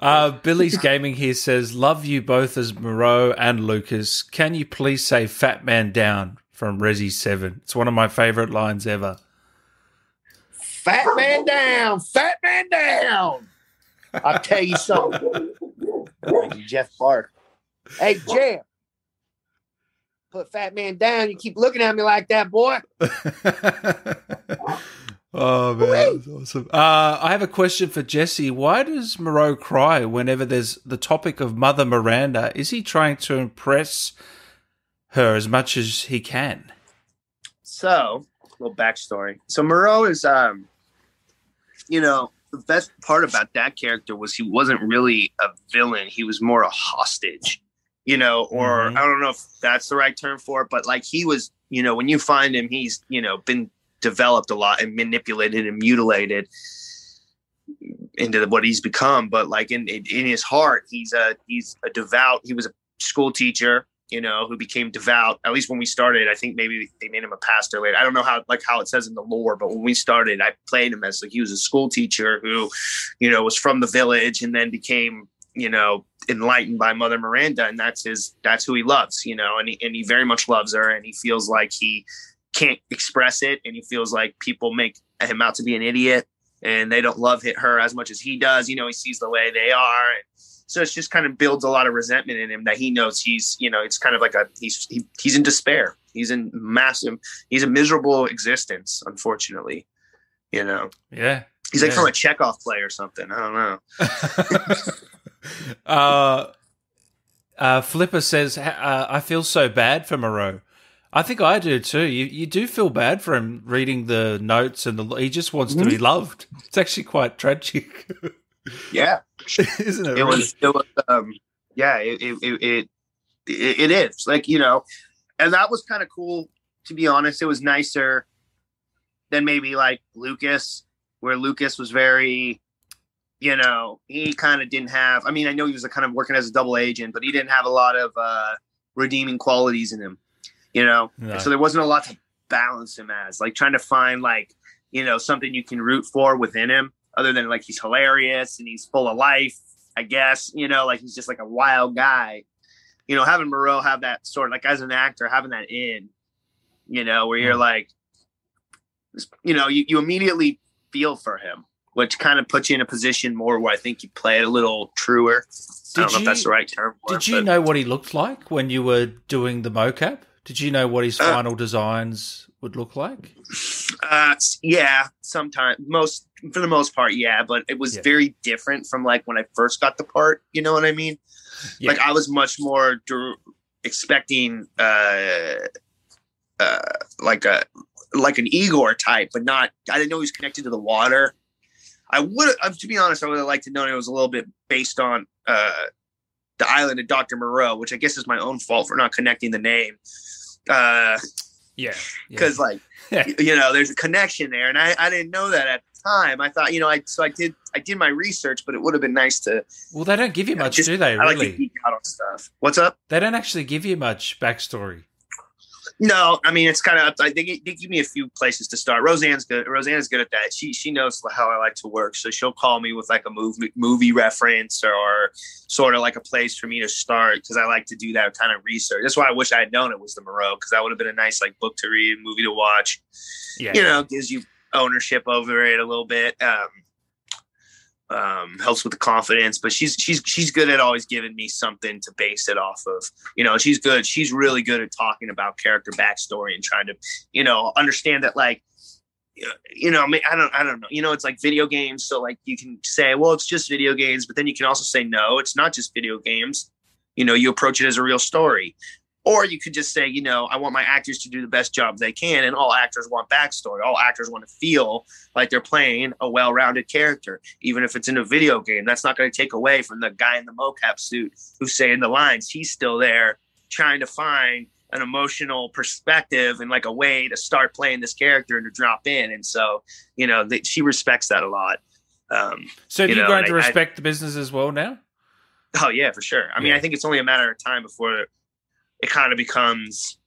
S2: Uh, Billy's Gaming here says, Love you both as Moreau and Lucas. Can you please say Fat Man Down from Resi 7? It's one of my favorite lines ever.
S1: Fat Man Down! Fat Man Down! I'll tell you something. Jeff Bark. Hey, Jeff, put Fat Man down. You keep looking at me like that, boy.
S2: oh man, that's awesome. Uh, I have a question for Jesse. Why does Moreau cry whenever there's the topic of Mother Miranda? Is he trying to impress her as much as he can?
S1: So, little backstory. So Moreau is, um, you know, the best part about that character was he wasn't really a villain. He was more a hostage you know, or mm-hmm. I don't know if that's the right term for it, but like he was, you know, when you find him, he's, you know, been developed a lot and manipulated and mutilated into what he's become. But like in, in, in his heart, he's a, he's a devout, he was a school teacher, you know, who became devout. At least when we started, I think maybe they made him a pastor later. I don't know how, like how it says in the lore, but when we started, I played him as like he was a school teacher who, you know, was from the village and then became you know, enlightened by Mother Miranda, and that's his that's who he loves, you know, and he and he very much loves her, and he feels like he can't express it, and he feels like people make him out to be an idiot, and they don't love her as much as he does. You know, he sees the way they are. So it's just kind of builds a lot of resentment in him that he knows he's, you know, it's kind of like a he's he, he's in despair. He's in massive. He's a miserable existence, unfortunately. You know.
S2: Yeah.
S1: He's like from a Chekhov play or something. I don't know.
S2: uh, uh, Flipper says, uh, "I feel so bad for Moreau." I think I do too. You you do feel bad for him reading the notes, and the, he just wants to be mm-hmm. loved. It's actually quite tragic.
S1: yeah,
S2: isn't it?
S1: It really? was. It was. Um, yeah, it it, it it it is like you know, and that was kind of cool. To be honest, it was nicer than maybe like Lucas, where Lucas was very you know, he kind of didn't have. I mean, I know he was a kind of working as a double agent, but he didn't have a lot of uh, redeeming qualities in him. You know, no. so there wasn't a lot to balance him as. Like trying to find like you know something you can root for within him, other than like he's hilarious and he's full of life. I guess you know, like he's just like a wild guy. You know, having Moreau have that sort of like as an actor, having that in, you know, where you're like, you know, you, you immediately feel for him which kind of puts you in a position more where I think you play it a little truer. Did I don't know if that's the right term.
S2: did it, you know what he looked like when you were doing the mocap? Did you know what his uh, final designs would look like?
S1: Uh, yeah, sometimes most for the most part, yeah, but it was yeah. very different from like when I first got the part. You know what I mean? Yeah. Like I was much more expecting uh, uh, like a like an Igor type, but not. I didn't know he was connected to the water. I would, uh, to be honest, I would have liked to know it was a little bit based on uh, the island of Doctor Moreau, which I guess is my own fault for not connecting the name. Uh,
S2: yeah,
S1: because yeah. like you know, there's a connection there, and I, I didn't know that at the time. I thought, you know, I so I did I did my research, but it would have been nice to.
S2: Well, they don't give you much,
S1: just-
S2: do they?
S1: I like to
S2: Really?
S1: geek out on stuff. What's up?
S2: They don't actually give you much backstory.
S1: No, I mean it's kind of. I think they give me a few places to start. Roseanne's good. Roseanne's good at that. She she knows how I like to work, so she'll call me with like a movie movie reference or sort of like a place for me to start because I like to do that kind of research. That's why I wish I had known it was the Moreau because that would have been a nice like book to read, movie to watch.
S2: Yeah.
S1: You know, gives you ownership over it a little bit. Um, um, helps with the confidence, but she's she's she's good at always giving me something to base it off of. You know, she's good. She's really good at talking about character backstory and trying to, you know, understand that like, you know, I mean, I don't I don't know. You know, it's like video games, so like you can say, well, it's just video games, but then you can also say, no, it's not just video games. You know, you approach it as a real story. Or you could just say, you know, I want my actors to do the best job they can, and all actors want backstory. All actors want to feel like they're playing a well-rounded character, even if it's in a video game. That's not going to take away from the guy in the mocap suit who's saying the lines. He's still there trying to find an emotional perspective and like a way to start playing this character and to drop in. And so, you know, that she respects that a lot. Um,
S2: So
S1: you
S2: you,
S1: know, and
S2: to
S1: I- I-
S2: respect the business as well now?
S1: Oh yeah, for sure. I mean, I think it's only a matter of time before it kind of becomes.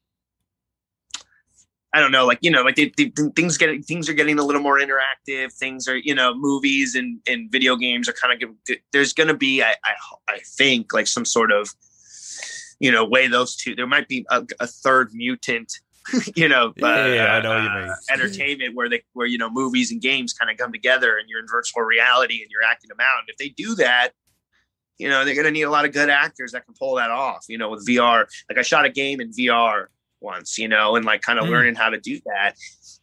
S1: I don't know, like you know, like they, they, things get things are getting a little more interactive. Things are, you know, movies and, and video games are kind of. There's going to be, I, I I think, like some sort of, you know, way those two. There might be a, a third mutant, you know.
S2: Yeah, yeah, I know what you
S1: uh,
S2: mean.
S1: Entertainment where they where you know movies and games kind of come together and you're in virtual reality and you're acting them out. And if they do that, you know they're going to need a lot of good actors that can pull that off you know with vr like i shot a game in vr once you know and like kind of
S2: Mm.
S1: learning how to do that.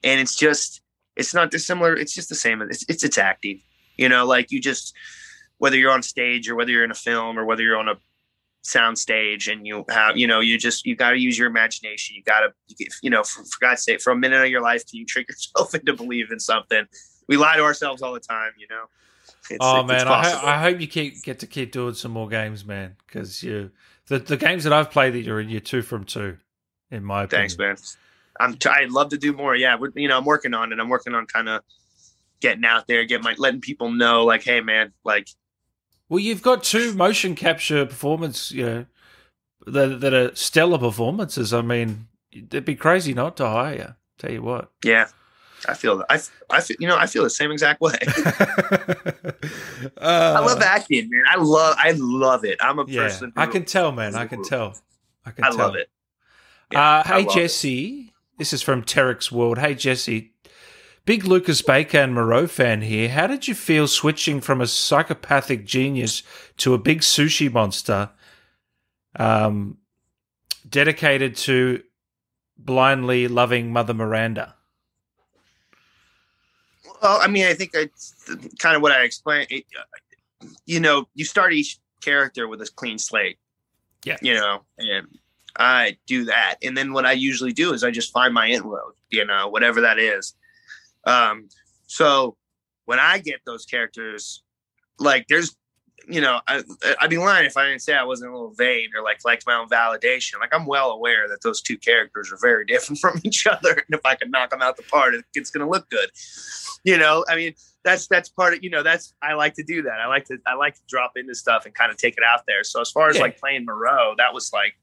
S1: And it's just it's not dissimilar it's just the same it's, it's it's acting. You know like you just whether you're on stage or whether you're in a film or whether you're on a sound stage and you have you know you just you got to use your imagination. You got to you know for, for god's sake for a minute of your life can you trick yourself into believing something. We lie to ourselves all the time you know it's,
S2: oh
S1: it's
S2: man, I, ho- I hope you keep get to keep doing some more games, man. Because you the the games that I've played that you're in, you're two from two, in my opinion.
S1: Thanks, man. I'm. T- I'd love to do more. Yeah, you know, I'm working on it. I'm working on kind of getting out there, get my letting people know, like, hey, man, like,
S2: Well, you've got two motion capture performance, you know, that that are stellar performances. I mean, it'd be crazy not to hire you. Tell you what.
S1: yeah, I feel. I. I feel. You know, I feel the same exact way. I love acting, man. I love. I love it. I'm a
S2: Uh, Yeah,
S1: person.
S2: I can tell, man. I can tell. I can
S1: I
S2: tell.
S1: love it.
S2: uh, hey,
S1: love it.
S2: Jesse. This is from Terex World. Hey, Jesse. Big Lucas Baker and Moreau fan here. How did you feel switching from a psychopathic genius to a big sushi monster um, dedicated to blindly loving Mother Miranda?
S1: Well, I mean, I think it's kind of what I explained. It, uh, you know, you start each character with a clean slate.
S2: Yeah.
S1: You know, and I do that, and then what I usually do is I just find my inroad. You know, whatever that is. Um, so when I get those characters, like there's, you know, I, I'd be lying if I didn't say I wasn't a little vain or like liked my own validation. Like I'm well aware that those two characters are very different from each other, and if I can knock them out the park, it's going to look good. You know, I mean, that's that's part of you know that's I like to do that. I like to I like to drop into stuff and kind of take it out there. So as far as
S2: Yeah.
S1: like playing Moreau, that was like,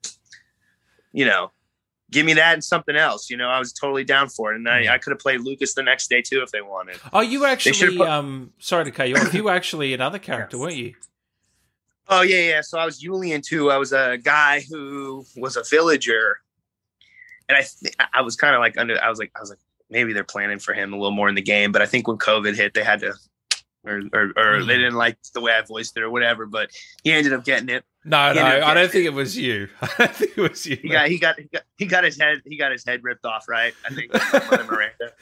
S1: you know, give me that and something else. You know, I was totally down for it, and I, I could have played Lucas the next day too if they wanted.
S2: Oh, you actually.
S1: put-
S2: um, sorry to cut you off. You were actually another character, weren't you?
S1: Oh yeah, yeah. So I was Julian too. I was a guy who was a villager, and I th- I was kind of like under. I was like I was like maybe they're planning for him a little more in the game, but I think when COVID hit, they had to. Or, or, or
S2: Hmm.
S1: they didn't like the way I voiced it or whatever, but he ended up getting it.
S2: No, no, I don't
S1: yeah.
S2: think it was you. I don't think it was you.
S1: He got he got he got he got his head he got his head ripped off, right? I think.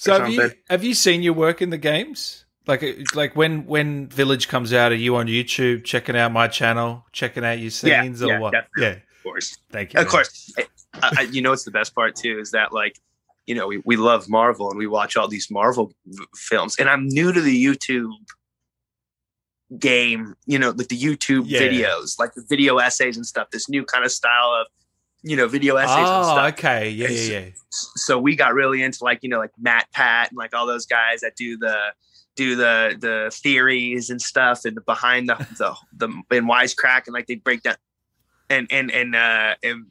S2: So have you have you seen your work in the games? Like like when when Village comes out, are you on YouTube checking out my channel, checking out your
S1: Yeah,
S2: scenes or
S1: yeah,
S2: what?
S1: definitely.
S2: Yeah,
S1: Of course,
S2: thank you.
S1: of
S2: man.
S1: course. I, I, you know, it's the best part too is that like, you know, we, we love Marvel and we watch all these Marvel v- films, and I'm new to the YouTube game. You know, like the YouTube
S2: Yeah.
S1: videos, like the video essays and stuff. This new kind of style of, you know, video essays and
S2: Oh,
S1: stuff.
S2: okay, yeah, yeah, yeah.
S1: so we got really into like you know like Matt Pat and like all those guys that do the do the the theories and stuff and the behind the the the and wisecrack and like they break down and and and uh and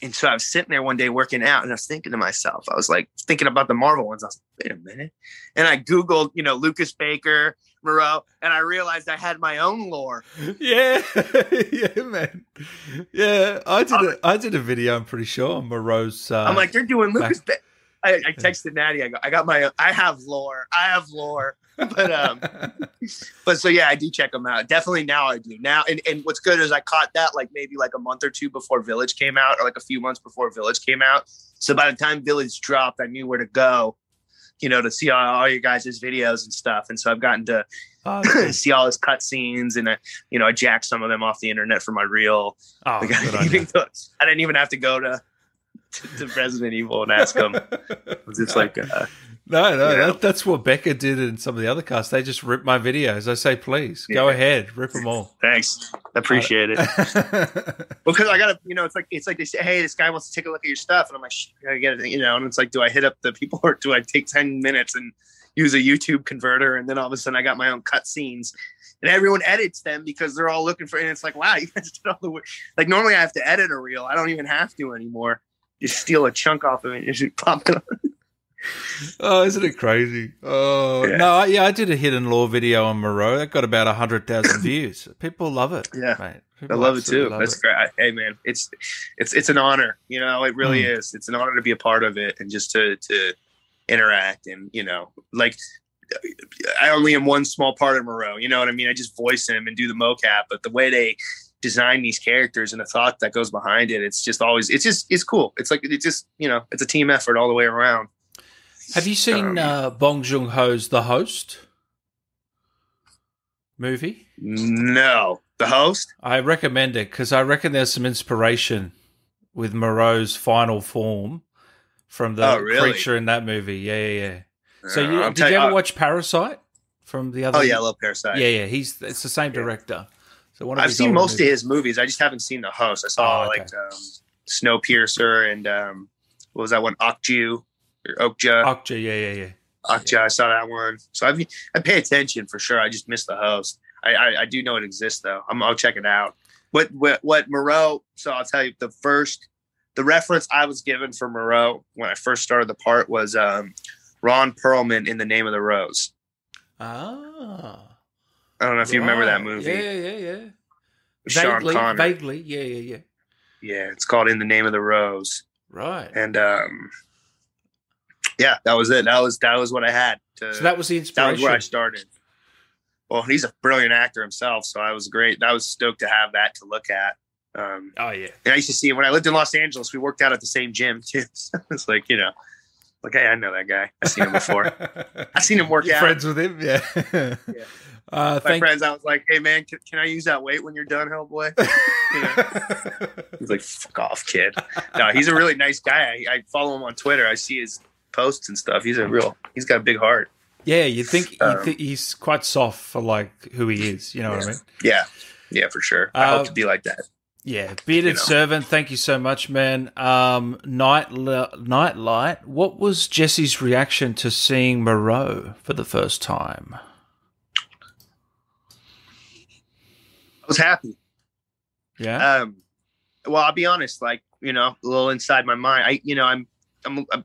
S1: and so I was sitting there one day working out and I was thinking to myself, I was like thinking about the Marvel ones. I was like, wait a minute. And I Googled, you know, Lucas Baker, Moreau, and I realized I had my own lore.
S2: Yeah, yeah, man. Yeah, I did. A, I did a video. I'm pretty sure on Moreau's. Uh,
S1: I'm like, they're doing Lucas. Ba- I, I texted Natty. I go, I got my. I have lore. I have lore. But um, but so yeah, I do check them out. Definitely now I do now. And and what's good is I caught that like maybe like a month or two before Village came out, or like a few months before Village came out. So by the time Village dropped, I knew where to go you know, to see all, all your guys' videos and stuff. And so I've gotten to oh, see all his cut scenes and, I, you know, I jacked some of them off the internet for my reel. Oh, like, I, didn't even go, I didn't even have to go to, to, Resident Evil and ask him. It's just like, uh,
S2: no, no, that, that's what Becca did in some of the other casts. They just rip my videos. I say, please go ahead, rip them all.
S1: Thanks, I appreciate it. because I gotta, you know, it's like it's like they say, hey, this guy wants to take a look at your stuff, and I'm like, I get it, you know, and it's like, do I hit up the people or do I take ten minutes and use a YouTube converter, and then all of a sudden I got my own cut scenes, and everyone edits them because they're all looking for, and it's like, wow, you guys did all the work. Like normally I have to edit a reel, I don't even have to anymore. Just steal a chunk off of it and you just pop it on
S2: oh, isn't it crazy? Oh yeah. no, yeah, I did a hidden lore video on Moreau. That got about hundred thousand views. People love it.
S1: Yeah, mate. People I love it too. Love That's it. great. Hey, man, it's it's it's an honor. You know, it really mm. is. It's an honor to be a part of it and just to to interact and you know, like I only am one small part of Moreau. You know what I mean? I just voice him and do the mocap, but the way they design these characters and the thought that goes behind it, it's just always it's just it's cool. It's like it's just you know, it's a team effort all the way around.
S2: Have you seen um, uh, Bong Joon Ho's The Host movie?
S1: No, The Host.
S2: I recommend it because I reckon there's some inspiration with Moreau's final form from the oh, really? creature in that movie. Yeah, yeah, yeah. So, you, did you ever uh, watch Parasite from the other?
S1: Oh yeah, I love Parasite.
S2: Yeah, yeah. He's it's the same director. So
S1: one I've seen most movies. of his movies. I just haven't seen The Host. I saw oh, okay. like um, Snowpiercer and um, what was that one? Okju. Okja.
S2: Okja, yeah, yeah, yeah.
S1: Okja, yeah. I saw that one. So I I pay attention for sure. I just missed the host. I, I, I do know it exists though. I'm, I'll check it out. What what what Moreau? So I'll tell you the first the reference I was given for Moreau when I first started the part was um, Ron Perlman in The Name of the Rose.
S2: Ah.
S1: I don't know if right. you remember that movie.
S2: Yeah, yeah, yeah. Vaguely, Sean Connery. vaguely, yeah, yeah, yeah.
S1: Yeah, it's called In the Name of the Rose.
S2: Right.
S1: And um, yeah, that was it. That was that was what I had.
S2: To, so that was the inspiration.
S1: That was where I started. Well, he's a brilliant actor himself, so I was great. I was stoked to have that to look at. Um,
S2: oh yeah,
S1: and I used to see him when I lived in Los Angeles. We worked out at the same gym too. So it's like you know, like hey, I know that guy. I've seen him before. I've seen him work
S2: You're
S1: out.
S2: Friends with him, yeah.
S1: yeah. Uh, My friends, I was like, "Hey man, can, can, I use that weight when you're done, Hellboy?" You know? he's like, "Fuck off, kid." No, he's a really nice guy. I, I follow him on Twitter. I see his posts and stuff. He's a real. He's got a big heart.
S2: Yeah, you think um, th- he's quite soft for like who he is. You know
S1: yeah.
S2: what I mean?
S1: Yeah, yeah, for sure. I hope to be like that.
S2: Yeah, bearded you know. servant. Thank you so much, man. Um, night night light. What was Jesse's reaction to seeing Moreau for the first time?
S1: Was happy.
S2: Yeah.
S1: Um, well, I'll be honest. Like you know, a little inside my mind. I you know, I'm I'm, I'm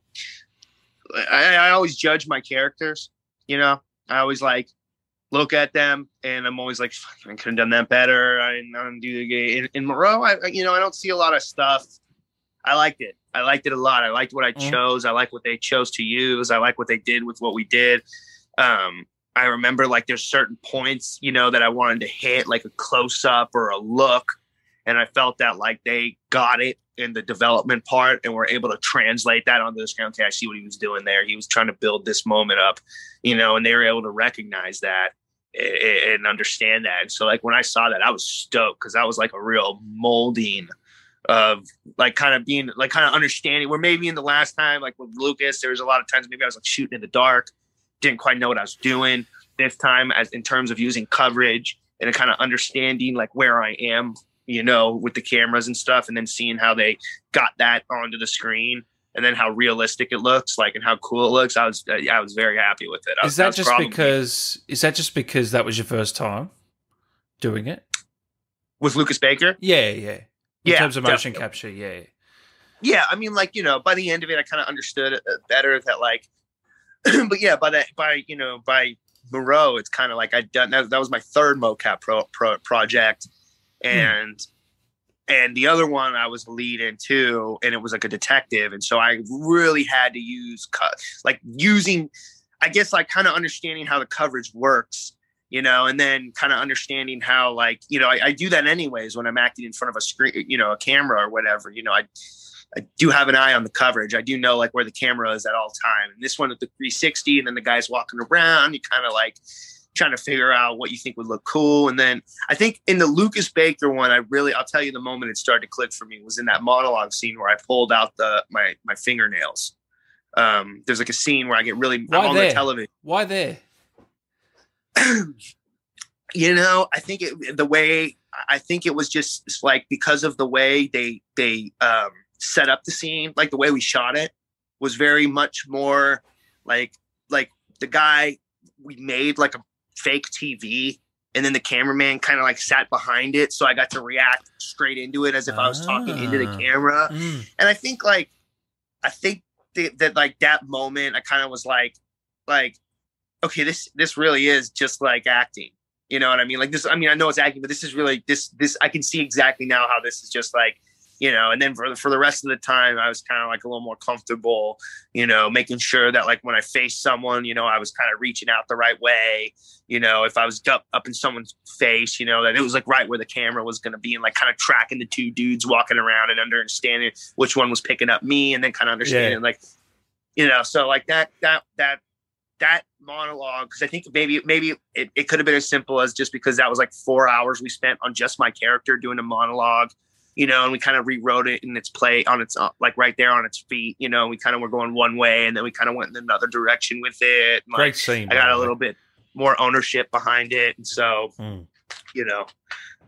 S1: I, I always judge my characters. You know, I always like look at them and I'm always like, I could have done that better. I didn't do the game. In, in Moreau, I, you know, I don't see a lot of stuff. I liked it. I liked it a lot. I liked what I mm-hmm. chose. I like what they chose to use. I like what they did with what we did. Um, I remember like there's certain points, you know, that I wanted to hit, like a close up or a look. And I felt that like they got it in the development part and we're able to translate that onto the screen. Okay, I see what he was doing there. He was trying to build this moment up, you know, and they were able to recognize that and understand that. And so, like, when I saw that, I was stoked because that was like a real molding of like kind of being like kind of understanding where maybe in the last time, like with Lucas, there was a lot of times maybe I was like shooting in the dark, didn't quite know what I was doing. This time, as in terms of using coverage and kind of understanding like where I am you know, with the cameras and stuff, and then seeing how they got that onto the screen. and then how realistic it looks, like and how cool it looks. I was I was very happy with it. I,
S2: Is that
S1: was
S2: just
S1: probably-
S2: because? Is that just because that was your first time doing it?
S1: with Lucas Baker?
S2: Yeah, yeah. In
S1: Yeah,
S2: terms of motion
S1: definitely.
S2: capture, yeah.
S1: yeah i mean like you know by the end of it i kind of understood uh, better that like but yeah by that by you know by moreau it's kind of like i'd done that, that was my third mocap pro, pro project. Hmm. And and the other one i was the lead in too and it was like a detective. And so i really had to use cut like using i guess like kind of understanding how the coverage works you know and then kind of understanding how like you know I, I do that anyways when i'm acting in front of a screen you know a camera or whatever you know i I do have an eye on the coverage. I do know like where the camera is at all time. And this one at the 360, and then the guy's walking around. You kind of like trying to figure out what you think would look cool. And then I think in the Lucas Baker one, I really I'll tell you the moment it started to click for me was in that monologue scene where I pulled out the my my fingernails. Um, there's like a scene where I get really
S2: Why
S1: I'm on
S2: there?
S1: the television.
S2: Why there?
S1: you know i think it, the way i think it was just like because of the way they they um set up the scene like the way we shot it was very much more like like the guy we made like a fake tv and then the cameraman kind of like sat behind it so i got to react straight into it as if i was talking into the
S2: Ah.
S1: camera
S2: Mm.
S1: and I think like I think th- that like that moment I kind of was like like okay this this really is just like acting you know what I mean like this I mean I know it's acting but this is really this this I can see exactly now how this is just like you know and then for the, for the rest of the time I was kind of like a little more comfortable you know making sure that like when I faced someone you know I was kind of reaching out the right way. You know if I was up up in someone's face you know that it was like right where the camera was going to be and like kind of tracking the two dudes walking around and understanding which one was picking up me and then kind of understanding like you know so like that that that that monologue because i think maybe maybe it, it could have been as simple as just because that was like four hours we spent on just my character doing a monologue you know and we kind of rewrote it in its play on its uh, like right there on its feet you know we kind of were going one way and then we kind of went in another direction with it like,
S2: Great scene.
S1: i got
S2: the
S1: a little bit more ownership behind it and so
S2: Mm.
S1: you know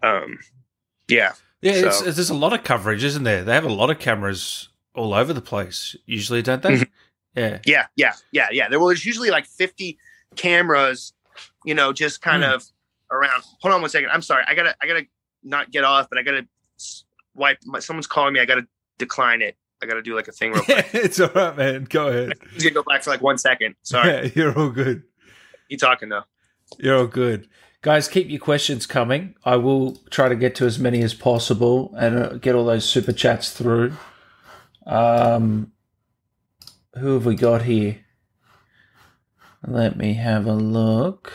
S1: um yeah
S2: Yeah,
S1: So-
S2: it's, there's a lot of coverage, isn't there? They have a lot of cameras all over the place, usually, don't they?
S1: Mhm.
S2: Yeah.
S1: Yeah, yeah, yeah, yeah. There was usually like 50 cameras, you know, just kind
S2: Hmm.
S1: of around. Hold on one second. I'm sorry. I gotta, I gotta not get off, but I gotta wipe. My, someone's calling me. I gotta decline it. I gotta do like a thing real quick.
S2: it's all right, man. Go ahead.
S1: Just gonna go back for like one second. Sorry,
S2: Yeah, you're all good.
S1: you talking though?
S2: You're all good. Guys, keep your questions coming. I will try to get to as many as possible and uh, get all those super chats through. Um, who have we got here? Let me have a look.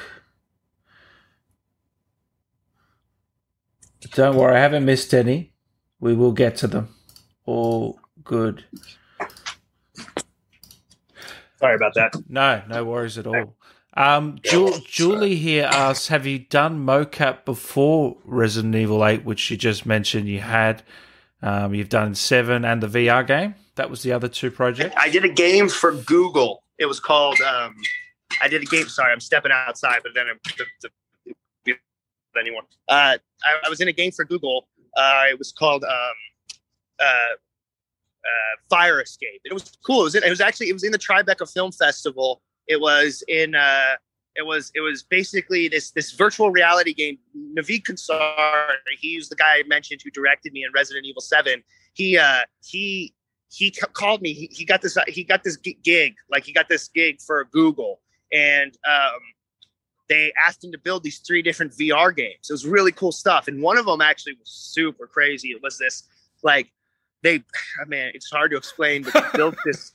S2: Don't worry, I haven't missed any. We will get to them. All good.
S1: Sorry about that.
S2: No, no worries at all. Um, Ju- Julie here asks, "Have you done mocap before Resident Evil Eight, which you just mentioned you had? Um, you've done Seven and the VR game. That was the other two projects.
S1: I did a game for Google. It was called. um I did a game. Sorry, I'm stepping outside, but then I'm, the, the, anyone. Uh, I, I was in a game for Google. Uh, it was called um, uh, uh, Fire Escape. It was cool. It was in, it was actually it was in the Tribeca Film Festival. It was in uh, it was it was basically this this virtual reality game. Naveed Kansar, he's the guy I mentioned who directed me in Resident Evil Seven. He uh, he he called me. He, he got this he got this gig like he got this gig for Google and um, they asked him to build these three different VR games. It was really cool stuff, and one of them actually was super crazy. It was this like they, I mean, it's hard to explain, but they built this.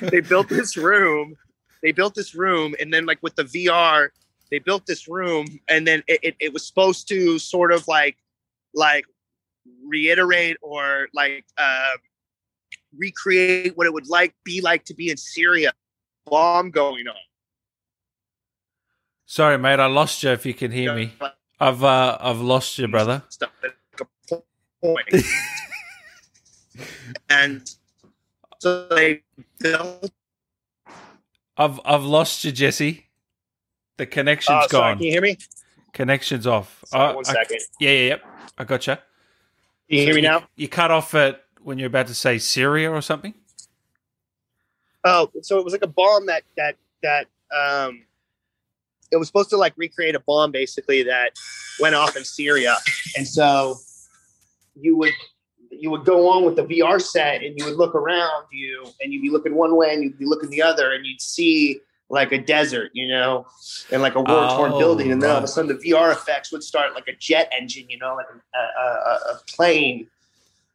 S1: they built this room. They built this room, and then like with the VR, they built this room, and then it, it, it was supposed to sort of like like reiterate or like uh, recreate what it would like be like to be in Syria bomb going on.
S2: Sorry, mate, I lost you. If you can hear me, I've uh, I've lost you, brother.
S1: Stuff at a point. and so they built.
S2: I've I've lost you, Jesse. The connection's
S1: Oh, sorry,
S2: gone.
S1: can you hear me?
S2: Connection's off.
S1: Sorry,
S2: Oh,
S1: one
S2: I-
S1: second.
S2: yeah, yeah, yep. I gotcha.
S1: Can you hear me now?
S2: You cut off at when you're about to say Syria or something.
S1: Oh, so it was like a bomb that that that um, it was supposed to like recreate a bomb basically that went off in Syria, and so you would you would go on with the VR set and you would look around you and you'd be looking one way and you'd be looking the other and you'd see like a desert, you know, and like a war torn
S2: Oh,
S1: building, and then all of a sudden the VR effects would start like a jet engine, you know, like a, a, a, plane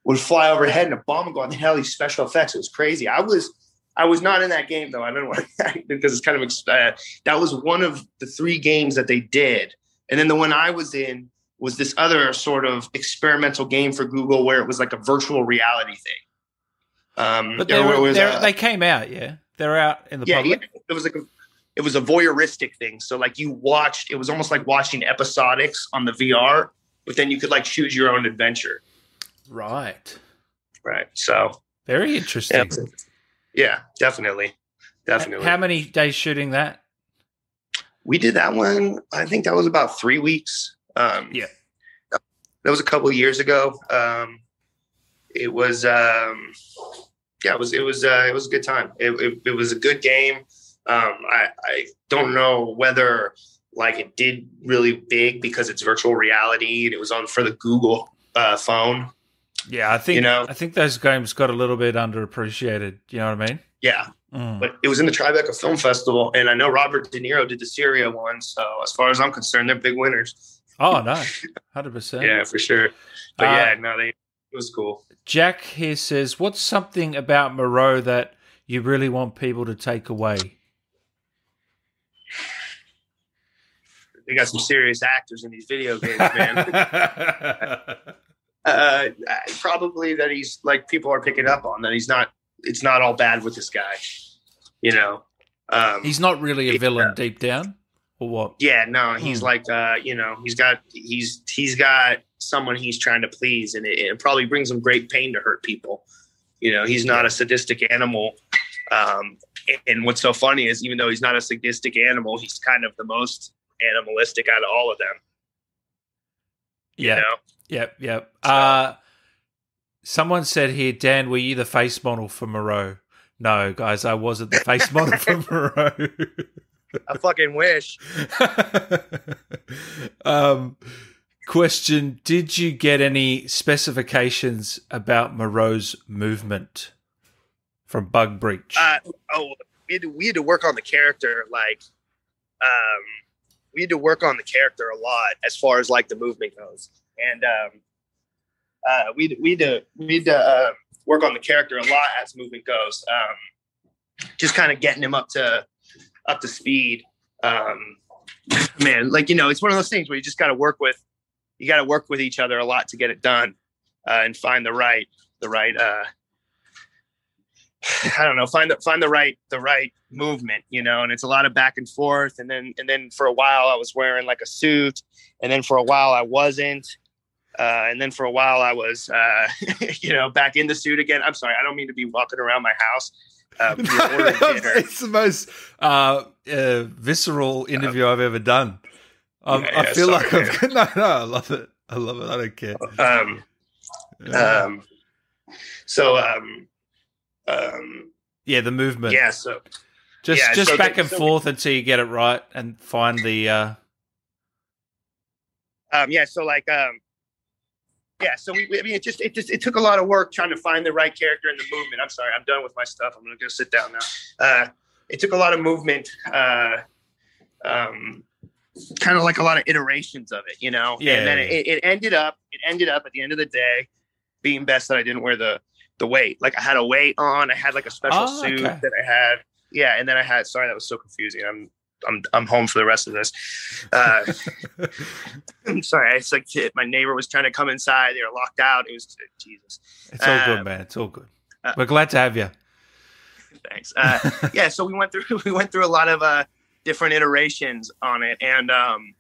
S1: would fly overhead and a bomb would go on. They had all these special effects. It was crazy. I was I was not in that game though. I don't know why because it's kind of uh, that was one of the three games that they did, and then the one I was in was this other sort of experimental game for Google where it was like a virtual reality thing. Um,
S2: But
S1: there
S2: they, were,
S1: was
S2: they're- they came out, yeah. They're out in the
S1: yeah,
S2: public.
S1: yeah, it was like a, it was a voyeuristic thing. So like you watched, it was almost like watching episodics on the VR, but then you could like choose your own adventure.
S2: Right.
S1: Right. So
S2: Very interesting.
S1: yeah, definitely, definitely.
S2: How many days shooting that?
S1: we did that one. I think that was about three weeks. Um,
S2: Yeah.
S1: that was a couple of years ago. Um, it was, um, yeah, it was, it was, uh, it was a good time. It, it, it was a good game. Um, I, I don't know whether like it did really big because it's virtual reality and it was on for the Google uh, phone.
S2: Yeah, I think
S1: You know-
S2: I think those games got a little bit underappreciated. You know what I mean?
S1: Yeah,
S2: Mm.
S1: but it was in the Tribeca Film Festival, and I know Robert De Niro did the Syria one. So as far as I'm concerned, they're big winners.
S2: Oh no, hundred percent.
S1: Yeah, for sure. But
S2: Uh,
S1: yeah, no, they it was cool.
S2: Jack here says, "What's something about Moreau that you really want people to take away?"
S1: They got some serious actors in these video games, man. uh, probably that he's like people are picking up on that he's not. It's not all bad with this guy, you know. Um,
S2: He's not really a villain deep down, or what?
S1: yeah, no, he's
S2: Hmm.
S1: like, uh, you know, he's got he's he's got someone he's trying to please, and it, it probably brings him great pain to hurt people. You know, he's not a sadistic animal. Um, and what's so funny is, even though he's not a sadistic animal, he's kind of the most animalistic out of all of them. You
S2: Yeah,
S1: know?
S2: Yep, yep.
S1: So-
S2: Uh, someone said here, Dan, were you the face model for Moreau? No, guys, I wasn't the face model for Moreau.
S1: I fucking wish.
S2: um, question: Did you get any specifications about Moreau's movement from Bug Breach?
S1: Uh, oh, we had, to, we had to work on the character. Like, um, we had to work on the character a lot as far as like the movement goes, and um, uh, we we had to we had to uh, work on the character a lot as movement goes. Um, just kind of getting him up to up to speed. Um, man, like you know, it's one of those things where you just got to work with you got to work with each other a lot to get it done uh, and find the right the right uh, I don't know, find the find the right the right movement, you know, and it's a lot of back and forth. And then and then for a while I was wearing like a suit, and then for a while I wasn't. Uh, and then for a while I was, uh, you know, back in the suit again. I'm sorry, I don't mean to be walking around my house. Dinner.
S2: it's the most uh, uh, visceral interview I've ever done. Um,
S1: Yeah,
S2: I feel
S1: sorry,
S2: like I'm, no, no, I love it. I love it. I don't care.
S1: Um,
S2: Uh,
S1: um, so, um, um,
S2: yeah, the movement.
S1: yeah, so
S2: just
S1: yeah,
S2: just
S1: so
S2: back and
S1: so-
S2: forth until you get it right and find the. Uh,
S1: um, yeah, so like, um, yeah, so we, I mean, it just, it just, it took a lot of work trying to find the right character in the movement. I'm sorry, I'm done with my stuff. I'm gonna go sit down now. Uh, it took a lot of movement, uh, um, kind of like a lot of iterations of it, you know.
S2: Yeah.
S1: And then it, it ended up, it ended up at the end of the day being best that I didn't wear the the weight. Like I had a weight on, I had like a special
S2: Oh,
S1: suit
S2: okay.
S1: that I had. Yeah, and then I had. Sorry, that was so confusing. I'm I'm I'm home for the rest of this. Uh, I'm sorry. It's like my neighbor was trying to come inside. They were locked out. It was Jesus.
S2: it's all good,
S1: Uh,
S2: man. It's all good.
S1: uh,
S2: We're glad to have you.
S1: Thanks. Uh, yeah. So we went through we went through a lot of uh, different iterations on it, and um,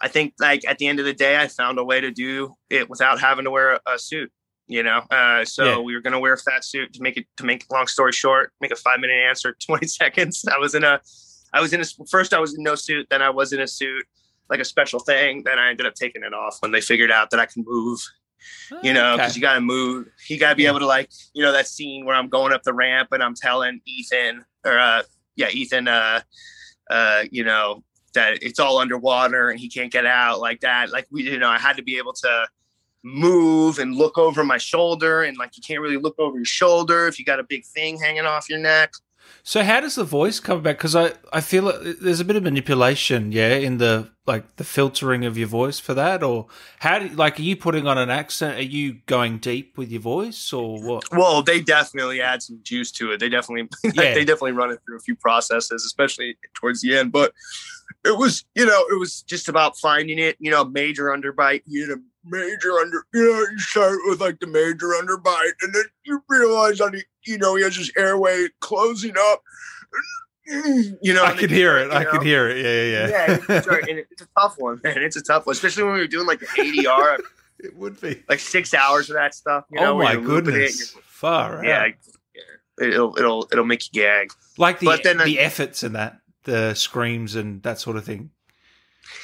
S1: I think like at the end of the day, I found a way to do it without having to wear a, a suit. You know, uh, so
S2: Yeah.
S1: we were gonna wear a fat suit to make it to make long story short, make a five minute answer, twenty seconds. I was in a, I was in a first I was in no suit, then I was in a suit, like a special thing. Then I ended up taking it off when they figured out that I can move you know,
S2: Okay.
S1: because you got to move. You got to be able to like, you know, that scene where I'm going up the ramp and I'm telling Ethan or uh, yeah, Ethan, uh, uh, you know, that it's all underwater and he can't get out like that. Like we, you know, I had to be able to move and look over my shoulder and like you can't really look over your shoulder if you got a big thing hanging off your neck.
S2: So how does the voice come back? Because I, I feel like there's a bit of manipulation, yeah, in the like the filtering of your voice for that, or how do like are you putting on an accent? Are you going deep with your voice, or what?
S1: Well, they definitely add some juice to it. They definitely,
S2: Yeah.
S1: they definitely run it through a few processes, especially towards the end. But it was, you know, it was just about finding it. You know, major underbite. You a major under. You know, you start with like the major underbite, and then you realize that he, you know, he has his airway closing up. You know,
S2: I could hear it.
S1: you
S2: I could hear it. Yeah, yeah,
S1: Yeah,
S2: yeah.
S1: it's, and it's a tough one, man. It's a tough one, especially when we were doing like the ADR,
S2: it would be.
S1: like six hours of that stuff. You oh know,
S2: oh my
S1: you're looping it,
S2: goodness, far out.
S1: yeah, it'll it'll it'll make you gag.
S2: like the
S1: But then I-
S2: the efforts and that, the screams and that sort of thing.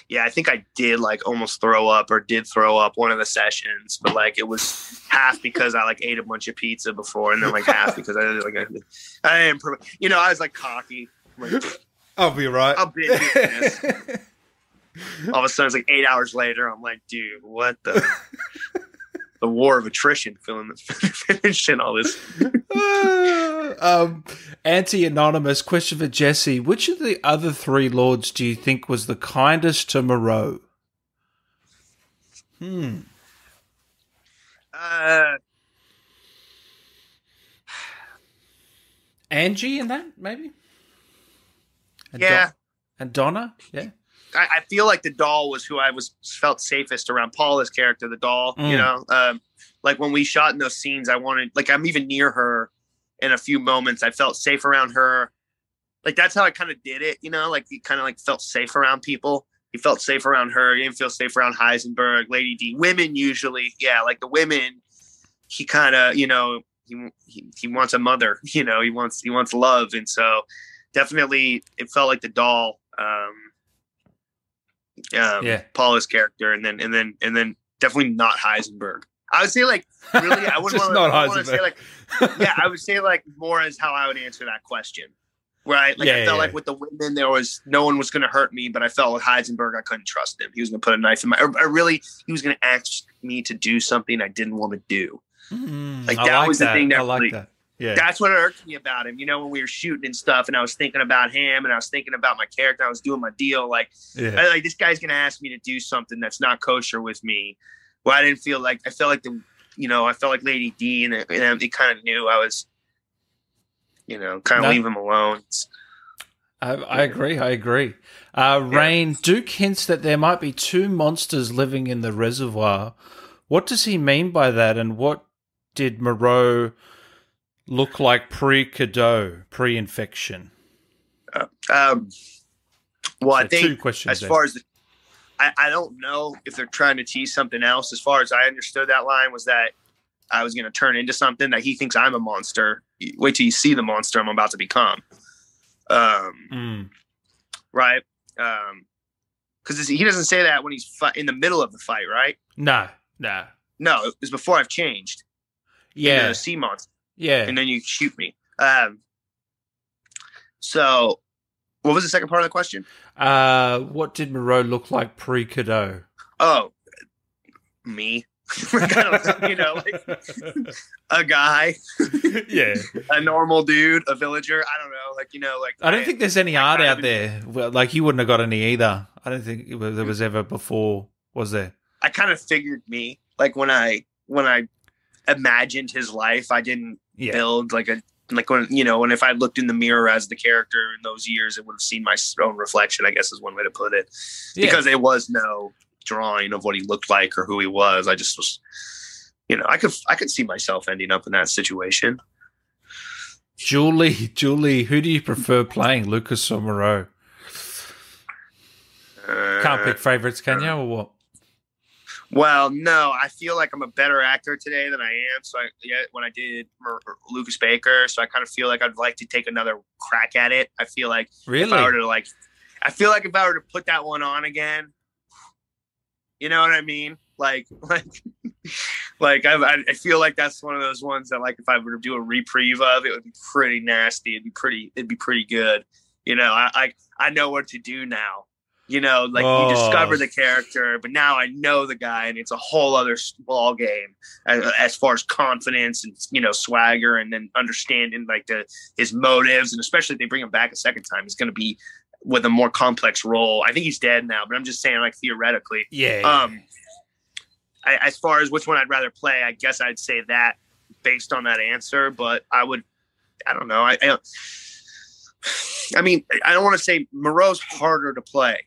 S1: Yeah, I think I did like almost throw up or did throw up one of the sessions, but like it was half because I like ate a bunch of pizza before, and then like half because I like I, I didn't, you know, I was like cocky. Like,
S2: I'll be right.
S1: I'll be. All of a sudden, it's like eight hours later. I'm like, dude, what the the war of attrition, filling finishing all this.
S2: um, Anti Anonymous question for Jesse. Which of the other three lords do you think was the kindest to Moreau? Hmm.
S1: Uh,
S2: Angie in that, maybe? And
S1: yeah,
S2: Don- and Donna? Yeah.
S1: I, I feel like the doll was who I was felt safest around. Paula's character, the doll,
S2: Mm.
S1: you know, um, like when we shot in those scenes, I wanted, like, I'm even near her in a few moments. I felt safe around her. Like that's how I kind of did it, you know, like he kind of like felt safe around people. He felt safe around her. He didn't feel safe around Heisenberg, Lady D. Women usually, yeah, like the women. He kind of, you know, he, he he wants a mother, you know, he wants he wants love, and so definitely it felt like the doll. Um, um,
S2: Yeah.
S1: Paula's character, and then and then and then definitely not Heisenberg. I would say like really, I wouldn't want to say like yeah, I would say like more as how I would answer that question. Right, like
S2: Yeah,
S1: I felt
S2: yeah.
S1: like with the women, there was no one was going to hurt me, but I felt with Heisenberg, I couldn't trust him. He was going to put a knife in my. Or, or really, he was going to ask me to do something I didn't want to do.
S2: Mm,
S1: Like, that
S2: like
S1: was the thing that
S2: I like
S1: really-
S2: that. Yeah.
S1: That's what irked me about him. You know, when we were shooting and stuff, and I was thinking about him, and I was thinking about my character. I was doing my deal. Like,
S2: yeah.
S1: I, like this guy's gonna ask me to do something that's not kosher with me. Well, I didn't feel like I felt like the, you know, I felt like Lady D, and, it, and they kind of knew I was, you know, kind of
S2: No.
S1: leave him alone. It's-
S2: I, I agree. I agree. Uh, Rain, Duke hints that there might be two monsters living in the reservoir. What does he mean by that? And what did Moreau look like pre Cadou, pre infection?
S1: Um, well, I think
S2: two questions.
S1: as
S2: there.
S1: far as the, I, I don't know if they're trying to tease something else. As far as I understood, that line was that I was going to turn into something that he thinks I'm a monster. Wait till you see the monster I'm about to become. Um,
S2: Mm.
S1: right? Um, because he doesn't say that when he's fi- in the middle of the fight, right?
S2: No, no.
S1: No, it was before I've changed.
S2: Yeah,
S1: sea monster,
S2: yeah.
S1: and then you shoot me. Um, so what was the second part of the question?
S2: Uh, what did Moreau look like pre Cadou?
S1: Oh, me. Like, I don't know, you know, like a guy,
S2: yeah.
S1: a normal dude, a villager. I don't know, like you know, like
S2: I don't think there's any art out there. Well, like you wouldn't have got any either. I don't think it was, there was ever before, was there?
S1: I kind of figured me like when I when I imagined his life. I didn't
S2: Yeah.
S1: build like a like when you know, and if I looked in the mirror as the character in those years, it would have seen my own reflection. I guess is one way to put it,
S2: Yeah.
S1: because there was no drawing of what he looked like or who he was. I just was, you know, I could I could see myself ending up in that situation.
S2: Julie, Julie, who do you prefer playing, Lucas or Moreau?
S1: Uh,
S2: Can't pick favorites, can you, or what?
S1: Well, no, I feel like I'm a better actor today than I am. So I, yeah, when I did Mer- Lucas Baker, so I kind of feel like I'd like to take another crack at it. I feel like really? if I were to like, I feel like if I were to put that one on again, you know what I mean? Like, like, like I, I feel like that's one of those ones that like if I were to do a reprieve of, it would be pretty nasty. It'd be pretty. It'd be pretty good. You know, I I, I know what to do now. You know, like
S2: Oh.
S1: you discover the character, but now I know the guy, and it's a whole other ball game as, as far as confidence and you know swagger, and then understanding like the his motives, and especially if they bring him back a second time, he's going to be with a more complex role. I think he's dead now, but I'm just saying, like theoretically,
S2: Yeah.
S1: um, I, as far as which one I'd rather play, I guess I'd say that based on that answer. But I would, I don't know. I, I, don't- I mean, I don't want to say Moreau's harder to play.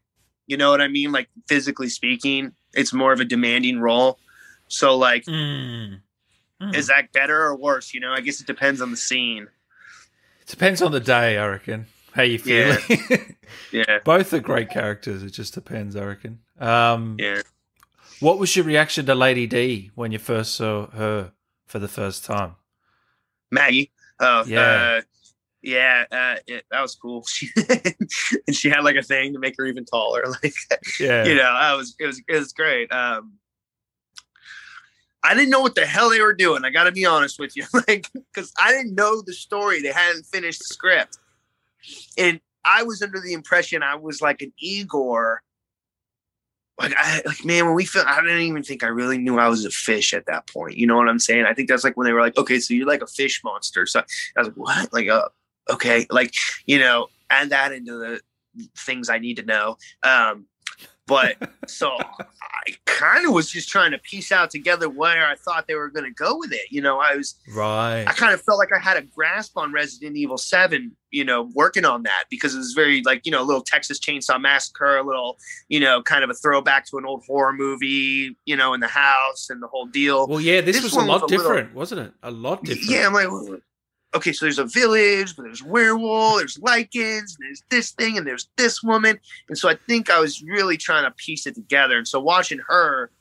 S1: You know what I mean? Like physically speaking, it's more of a demanding role. So, like,
S2: Mm. Mm.
S1: is that better or worse? You know, I guess it depends on the scene.
S2: Depends on the day, I reckon. How you feeling?
S1: Yeah,
S2: Both are great characters. It just depends, I reckon. Um,
S1: yeah.
S2: What was your reaction to Lady D when you first saw her for the first time?
S1: Maggie. Oh,
S2: Yeah.
S1: uh, yeah, uh, it, that was cool. She, and she had like a thing to make her even taller. Like,
S2: Yeah.
S1: you know, I was it was it was great. Um, I didn't know what the hell they were doing. I got to be honest with you, like because I didn't know the story. They hadn't finished the script, and I was under the impression I was like an Igor. Like I like man, when we film, I didn't even think I really knew I was a fish at that point. You know what I'm saying? I think that's like when they were like, okay, so you're like a fish monster. So I was like, what? Like, uh, okay, like you know, add that into the things I need to know. Um, but so I kind of was just trying to piece out together where I thought they were going to go with it. You know, I was
S2: right.
S1: I kind of felt like I had a grasp on Resident Evil 7, you know, working on that because it was very like, you know, a little Texas Chainsaw Massacre, a little, you know, kind of a throwback to an old horror movie, you know, in the house and the whole deal.
S2: Well, yeah, this,
S1: This
S2: was a lot
S1: was a little-
S2: different, wasn't it? A lot different.
S1: Yeah, I'm like, okay, so there's a village, but there's werewolf, there's lycans, and there's this thing, and there's this woman, and so I think I was really trying to piece it together. And so watching her,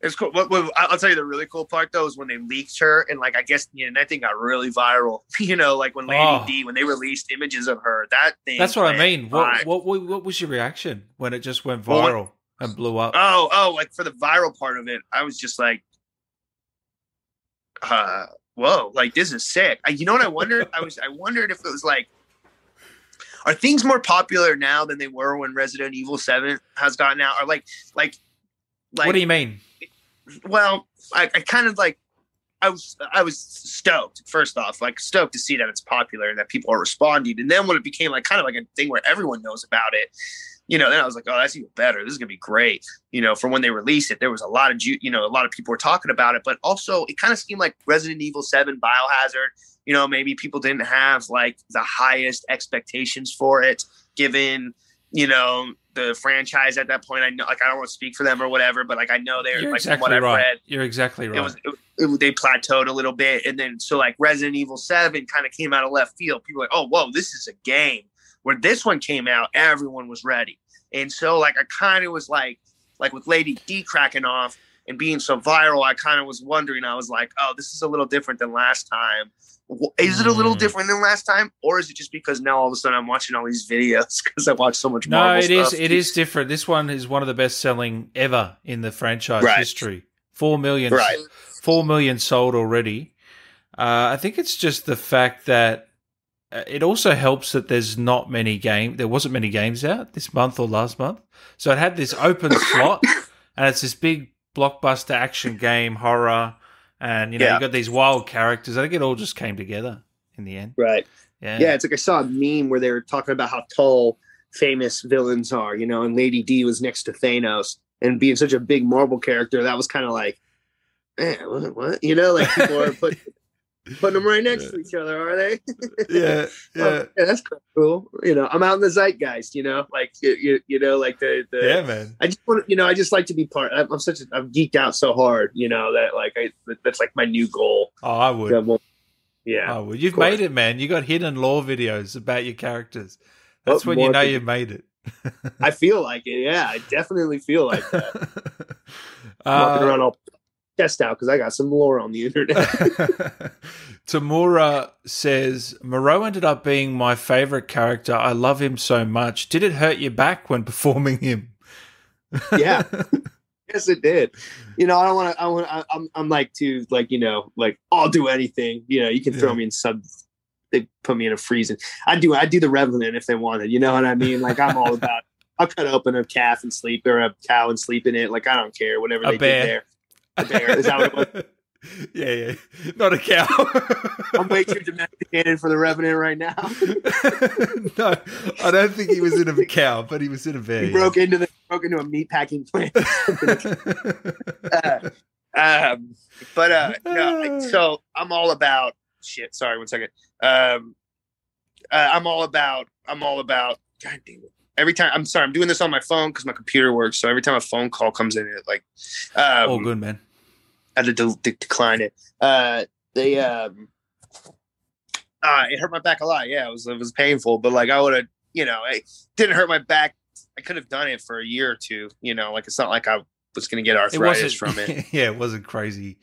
S1: it's cool. What, what, I'll tell you the really cool part though is when they leaked her, and like I guess you know that thing got really viral. You know, like when Lady
S2: Oh.
S1: D when they released images of her, that thing.
S2: That's what I mean. What, what what what was your reaction when it just went
S1: Well,
S2: viral and blew up?
S1: Oh, oh, like for the viral part of it, I was just like, uh, whoa, like this is sick. I, you know what I wondered? I was, I wondered if it was like, are things more popular now than they were when Resident Evil Seven has gotten out? Or like, like, like,
S2: what do you mean?
S1: well, I, I kind of like, I was, I was stoked. First off, like stoked to see that it's popular and that people are responding. And then when it became like kind of like a thing where everyone knows about it, you know, then I was like, oh, that's even better. This is gonna be great. You know, from when they released it, there was a lot of ju- you know, a lot of people were talking about it, but also it kind of seemed like Resident Evil Seven, Biohazard. You know, maybe people didn't have like the highest expectations for it, given you know the franchise at that point. I know, like, I don't want to speak for them or whatever, but like, I know they're
S2: You're
S1: like from what
S2: exactly
S1: I've
S2: right.
S1: read,
S2: You're exactly right.
S1: it was it, it- they plateaued a little bit, and then so like Resident Evil Seven kind of came out of left field. People were like, oh, whoa, this is a game. Where this one came out, everyone was ready, and so like I kind of was like, like with Lady D cracking off and being so viral, I kind of was wondering. I was like, oh, this is a little different than last time. Is it a little
S2: Mm.
S1: different than last time, or is it just because now all of a sudden I'm watching all these videos because I watch so much
S2: no,
S1: Marvel
S2: it is it is different. This one is one of the best selling ever in the franchise
S1: Right.
S2: history. Four million,
S1: Right.
S2: four million sold already. Uh, I think it's just the fact that Uh, it also helps that there's not many game. There wasn't many games out this month or last month, so it had this open slot, and it's this big blockbuster action game, horror, and you know
S1: Yeah.
S2: you got these wild characters. I think it all just came together in the end.
S1: Right.
S2: Yeah,
S1: Yeah, it's like I saw a meme where they were talking about how tall famous villains are, you know, and Lady D was next to Thanos, and being such a big Marvel character, that was kind of like, man, what, what? You know, like people are put, putting them right next to each other, are they?
S2: yeah,
S1: Oh, yeah, that's cool. You know, I'm out in the zeitgeist. You know, like you, you, you know, like the the.
S2: yeah, man.
S1: I just want, to, you know, I just like to be part. I'm, I'm such a, I'm geeked out so hard, you know, that like I, that's like my new goal.
S2: Oh, I would.
S1: Yeah, well, yeah.
S2: Oh, well, you've made it, man. You got hidden lore videos about your characters. That's
S1: Oh,
S2: when you know you made it.
S1: I feel like it. Yeah, I definitely feel like that. walking
S2: uh,
S1: around all chest out because I got some lore on the internet.
S2: Tamura says Moreau ended up being my favorite character. I love him so much. Did it hurt your back when performing him?
S1: Yeah. yes, it did. You know, I don't want to. I want. I'm. I'm like to like you know like I'll do anything. You know, you can throw
S2: Yeah.
S1: me in sub. They put me in a freezing. I do. I do the Revenant if they wanted. You know what I mean? Like I'm all about. I'll cut open a calf and sleep or a cow and sleep in it. Like I don't care. Whatever
S2: A
S1: they
S2: bear.
S1: did there. A bear. Is that what it was?
S2: yeah, yeah. Not a cow.
S1: I'm way too domesticated for the Revenant right now.
S2: no, I don't think he was in a cow, but he was in a bear.
S1: he broke into the broke into a meat packing plant. uh, um, but uh, no, so I'm all about shit. Sorry, one second. Um, uh, I'm all about. I'm all about. God damn it! Every time I'm sorry, I'm doing this on my phone because my computer works. So every time a phone call comes in, it like um,
S2: All good, man.
S1: Had to de- de- decline it. Uh, they um, uh, it hurt my back a lot. Yeah, it was it was painful, but like I would have, you know, it didn't hurt my back. I could have done it for a year or two. You know, like it's not like I was going to get arthritis
S2: wasn't
S1: from it.
S2: yeah, it wasn't crazy.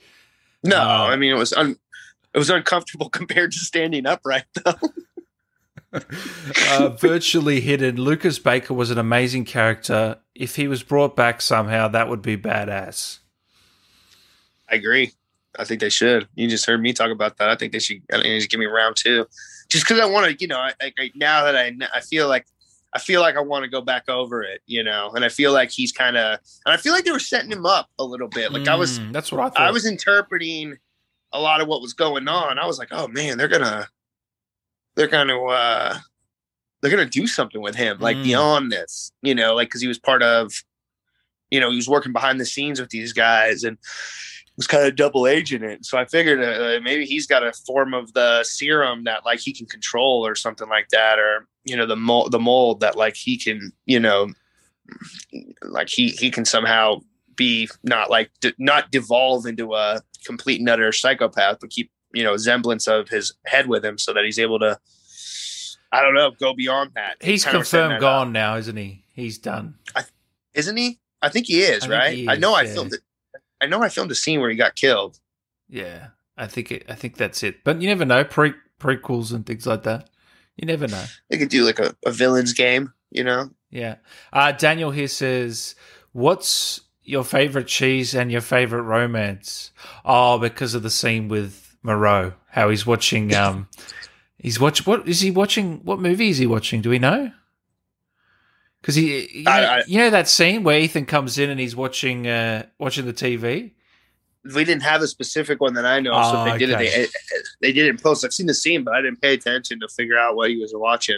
S1: No,
S2: Uh,
S1: I mean it was un, it was uncomfortable compared to standing upright though.
S2: uh, virtually hidden. Lucas Baker was an amazing character. If he was brought back somehow, that would be badass.
S1: I agree. I think they should. You just heard me talk about that. I think they should. I they should give me round two, just because I want to. You know, I, now that I I feel like I feel like I want to go back over it. You know, and I feel like he's kind of and I feel like they were setting him up a little bit. Like I was
S2: Mm, that's what I thought.
S1: I was interpreting a lot of what was going on. I was like, oh man, they're gonna they're gonna uh they're gonna do something with him, like
S2: Mm.
S1: beyond this, you know, like because he was part of, you know, he was working behind the scenes with these guys and was kind of double agent it. So I figured uh, maybe he's got a form of the serum that like he can control or something like that, or you know, the mold, the mold that like he can, you know, like he he can somehow be not like de- not devolve into a complete and utter psychopath, but keep you know semblance of his head with him, so that he's able to. I don't know, go beyond that.
S2: He's
S1: Kind of setting
S2: confirmed
S1: up.
S2: gone now, isn't he? He's done.
S1: I, isn't he? I think he is,
S2: I
S1: right?
S2: he
S1: I know
S2: is,
S1: I
S2: yeah.
S1: filmed it. I know I filmed a scene where he got killed.
S2: Yeah, I think it, I think that's it. But you never know pre prequels and things like that. You never know.
S1: They could do like a, a villain's game, you know?
S2: Yeah. Uh, Daniel here says, "What's your favorite cheese and your favorite romance?" Oh, because of the scene with Moreau, how he's watching. Um, he's watch. What is he watching? What movie is he watching? Do we know? Because he, you know,
S1: I- I-
S2: you know that scene where Ethan comes in and he's watching, uh, watching the TV.
S1: We didn't have a specific one that I know, so
S2: Oh,
S1: if they did it. They, they did it in post. I've seen the scene, but I didn't pay attention to figure out what he was watching.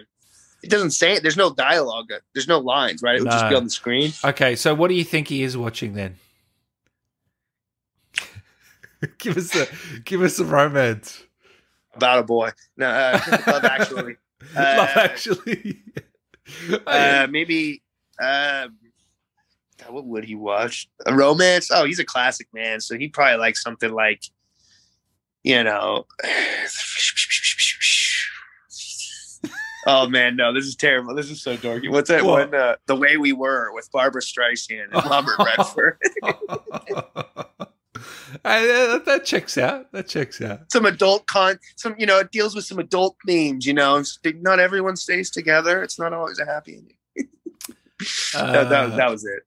S1: It doesn't say it. There's no dialogue. There's no lines, right? It would just be on the screen.
S2: Okay, so what do you think he is watching then? give us a give us a romance.
S1: About a boy. No, uh, Love Actually. Uh,
S2: Love Actually.
S1: Uh, maybe. Uh, what would he watch? A romance? Oh, he's a classic man, so he probably likes something like, you know. Oh man, no! This is terrible. This is so dorky. What's that
S2: What?
S1: one? Uh, the way we were with Barbra Streisand and Robert Redford.
S2: Hey, that, that checks out. That checks out.
S1: some adult con, some you know, it deals with some adult themes. You know, not everyone stays together. It's not always a happy ending. that, that, that was it.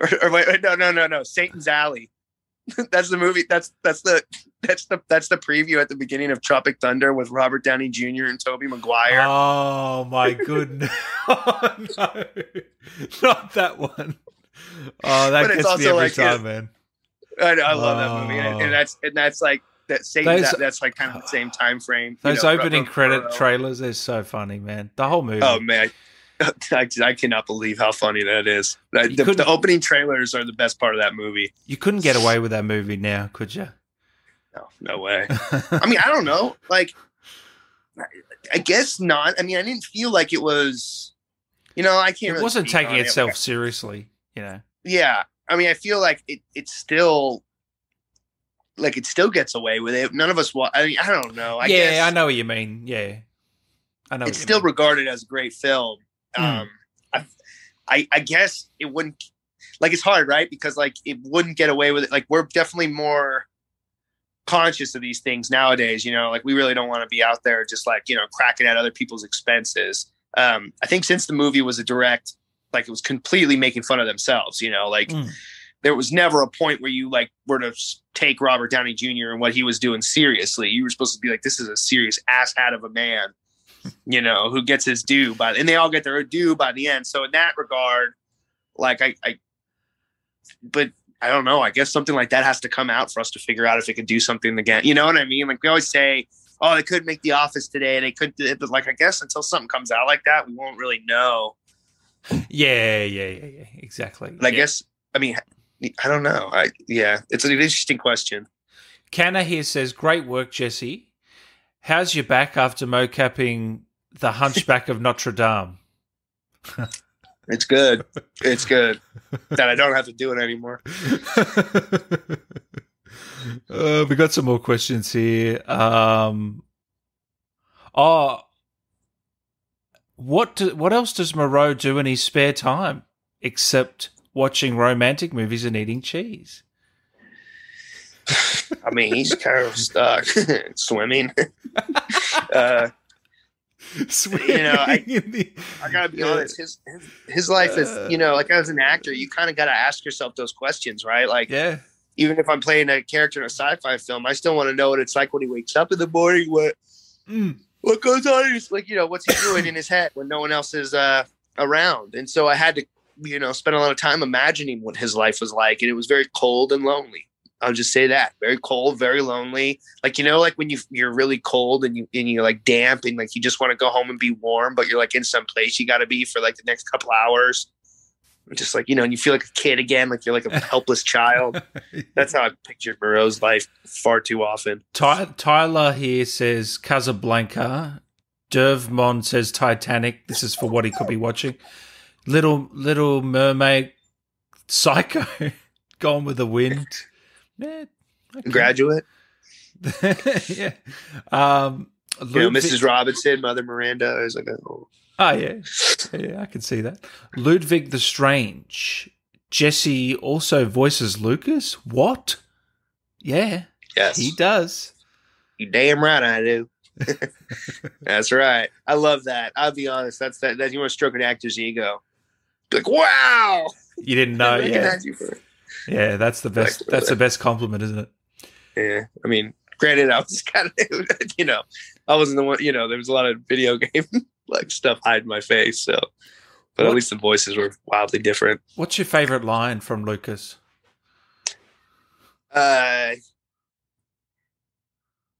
S1: Or, or wait, wait, no, no, no, no. Satan's Alley. that's the movie. That's that's the that's the that's the preview at the beginning of Tropic Thunder with Robert Downey Jr. and Tobey Maguire.
S2: Oh my goodness! oh, no, not that one. Oh, that
S1: But it's
S2: gets me
S1: also
S2: every
S1: like,
S2: time, man.
S1: I, know, I love that movie, and, and that's and that's like that same
S2: Those-
S1: that's like kind of the same time frame. you
S2: Those
S1: know,
S2: opening credit
S1: for-
S2: trailers, they're so funny, man. The whole movie.
S1: Oh man, I, I cannot believe how funny that is. The, the opening trailers are the best part of that movie.
S2: You couldn't get away with that movie now, could you?
S1: No, no way. I mean, I don't know. Like, I guess not. I mean, I didn't feel like it was. You know, I can't.
S2: it
S1: really
S2: wasn't taking
S1: it.
S2: itself seriously, you know.
S1: yeah, I mean, I feel like it. It still. Like it still gets away with it. None of us. Wa- I mean, I don't know. I
S2: yeah, I know what you mean. Yeah, I know.
S1: it's still
S2: mean.
S1: regarded as a great film.
S2: Hmm.
S1: Um, I, I, I guess it wouldn't. Like it's hard, right? Because like it wouldn't get away with it. Like we're definitely more conscious of these things nowadays. You know, like we really don't want to be out there just like you know cracking at other people's expenses. Um, I think since the movie was a direct, like it was completely making fun of themselves. You know, like
S2: Mm.
S1: there was never a point where you like were to take Robert Downey Jr. and what he was doing seriously. You were supposed to be like, this is a serious asshat of a man, you know, who gets his due by, and they all get their due by the end. So in that regard, like I, I, but I don't know. I guess something like that has to come out for us to figure out if it could do something again. You know what I mean? Like we always say, oh, they couldn't make The Office today. They it. But like, I guess until something comes out like that, we won't really know.
S2: Yeah, yeah, yeah, yeah. Exactly.
S1: But I
S2: Yeah.
S1: guess, I mean, I don't know. I, yeah, it's an interesting question.
S2: Canna here says, "Great work, Jesse. How's your back after mocapping the Hunchback of Notre Dame?"
S1: It's good. It's good that I don't have to do it anymore.
S2: uh, we got some more questions here. Um, oh, what do, what else does Moreau do in his spare time except watching romantic movies and eating cheese?
S1: I mean, he's kind of stuck swimming. uh,
S2: Swimming
S1: know, I-
S2: the-
S1: I gotta be
S2: Yeah.
S1: honest. His, his his life is, you know, like as an actor, you kind of got to ask yourself those questions, right? Like,
S2: yeah,
S1: even if I'm playing a character in a sci-fi film, I still want to know what it's like when he wakes up in the morning. What
S2: Mm.
S1: What goes on? in his like, you know, what's he doing in his head when no one else is uh, around? And so I had to, you know, spend a lot of time imagining what his life was like, and it was very cold and lonely. I'll just say that very cold, very lonely. Like you know, like when you you're really cold and you and you're like damp and like you just want to go home and be warm, but you're like in some place you got to be for like the next couple hours. Just like you know, and you feel like a kid again, like you're like a helpless child. That's how I pictured Moreau's life far too often.
S2: Ty- Tyler here says Casablanca. Dervmon says Titanic. This is for what he could be watching. Little Little Mermaid, Psycho, Gone with the Wind. Yeah, okay.
S1: Graduate,
S2: yeah. Um,
S1: you know, Mrs. Robinson, Mother Miranda. is like, oh.
S2: Oh yeah, yeah, I can see that. Ludwig the Strange. Jesse also voices Lucas. What? Yeah,
S1: yes,
S2: he does.
S1: You damn right I do. That's right. I love that. I'll be honest. That's that. That you want to stroke an actor's ego. Like, wow.
S2: You didn't know? Yeah,
S1: you for-
S2: yeah. That's the best.
S1: Like,
S2: That's the uh, best compliment, isn't it?
S1: Yeah. I mean, granted, I was kind of, you know, I wasn't the one. You know, there was a lot of video game like stuff hiding my face. So, but
S2: What-
S1: at least the voices were wildly different.
S2: What's your favorite line from Lucas?
S1: Uh, I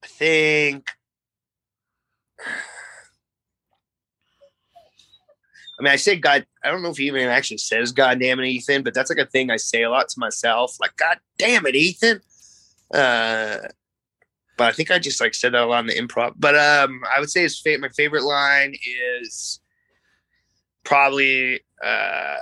S1: think. I mean, I say God. I don't know if he even actually says "God damn it, Ethan," but that's like a thing I say a lot to myself. Like, "God damn it, Ethan." Uh, but I think I just like said that a lot in the improv. But um, I would say his fa- my favorite line is probably uh,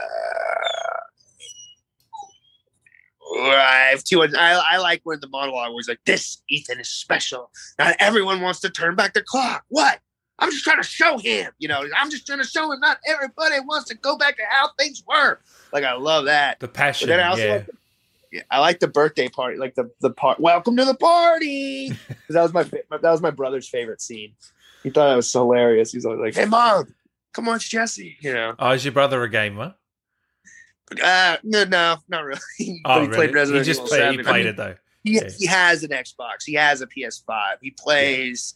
S1: I have two. I, I like when the monologue was like, "This Ethan is special. Not everyone wants to turn back the clock. What? I'm just trying to show him. You know, I'm just trying to show him. Not everybody wants to go back to how things were. Like I love that.
S2: The
S1: But
S2: passion.
S1: then I also
S2: yeah.
S1: like the, I like the birthday party, like the the part. Welcome to the party. that was my that was my brother's favorite scene. He thought it was hilarious. He's always like, "Hey, mom, come watch Jesse." You know.
S2: oh, is your brother a gamer?
S1: Uh, no, no, not really.
S2: Oh,
S1: but he
S2: really?
S1: played Resident
S2: he just
S1: Evil
S2: played,
S1: 7.
S2: he
S1: I
S2: played
S1: mean,
S2: it though.
S1: He,
S2: Yeah.
S1: he has an Xbox. He has a PS5. He plays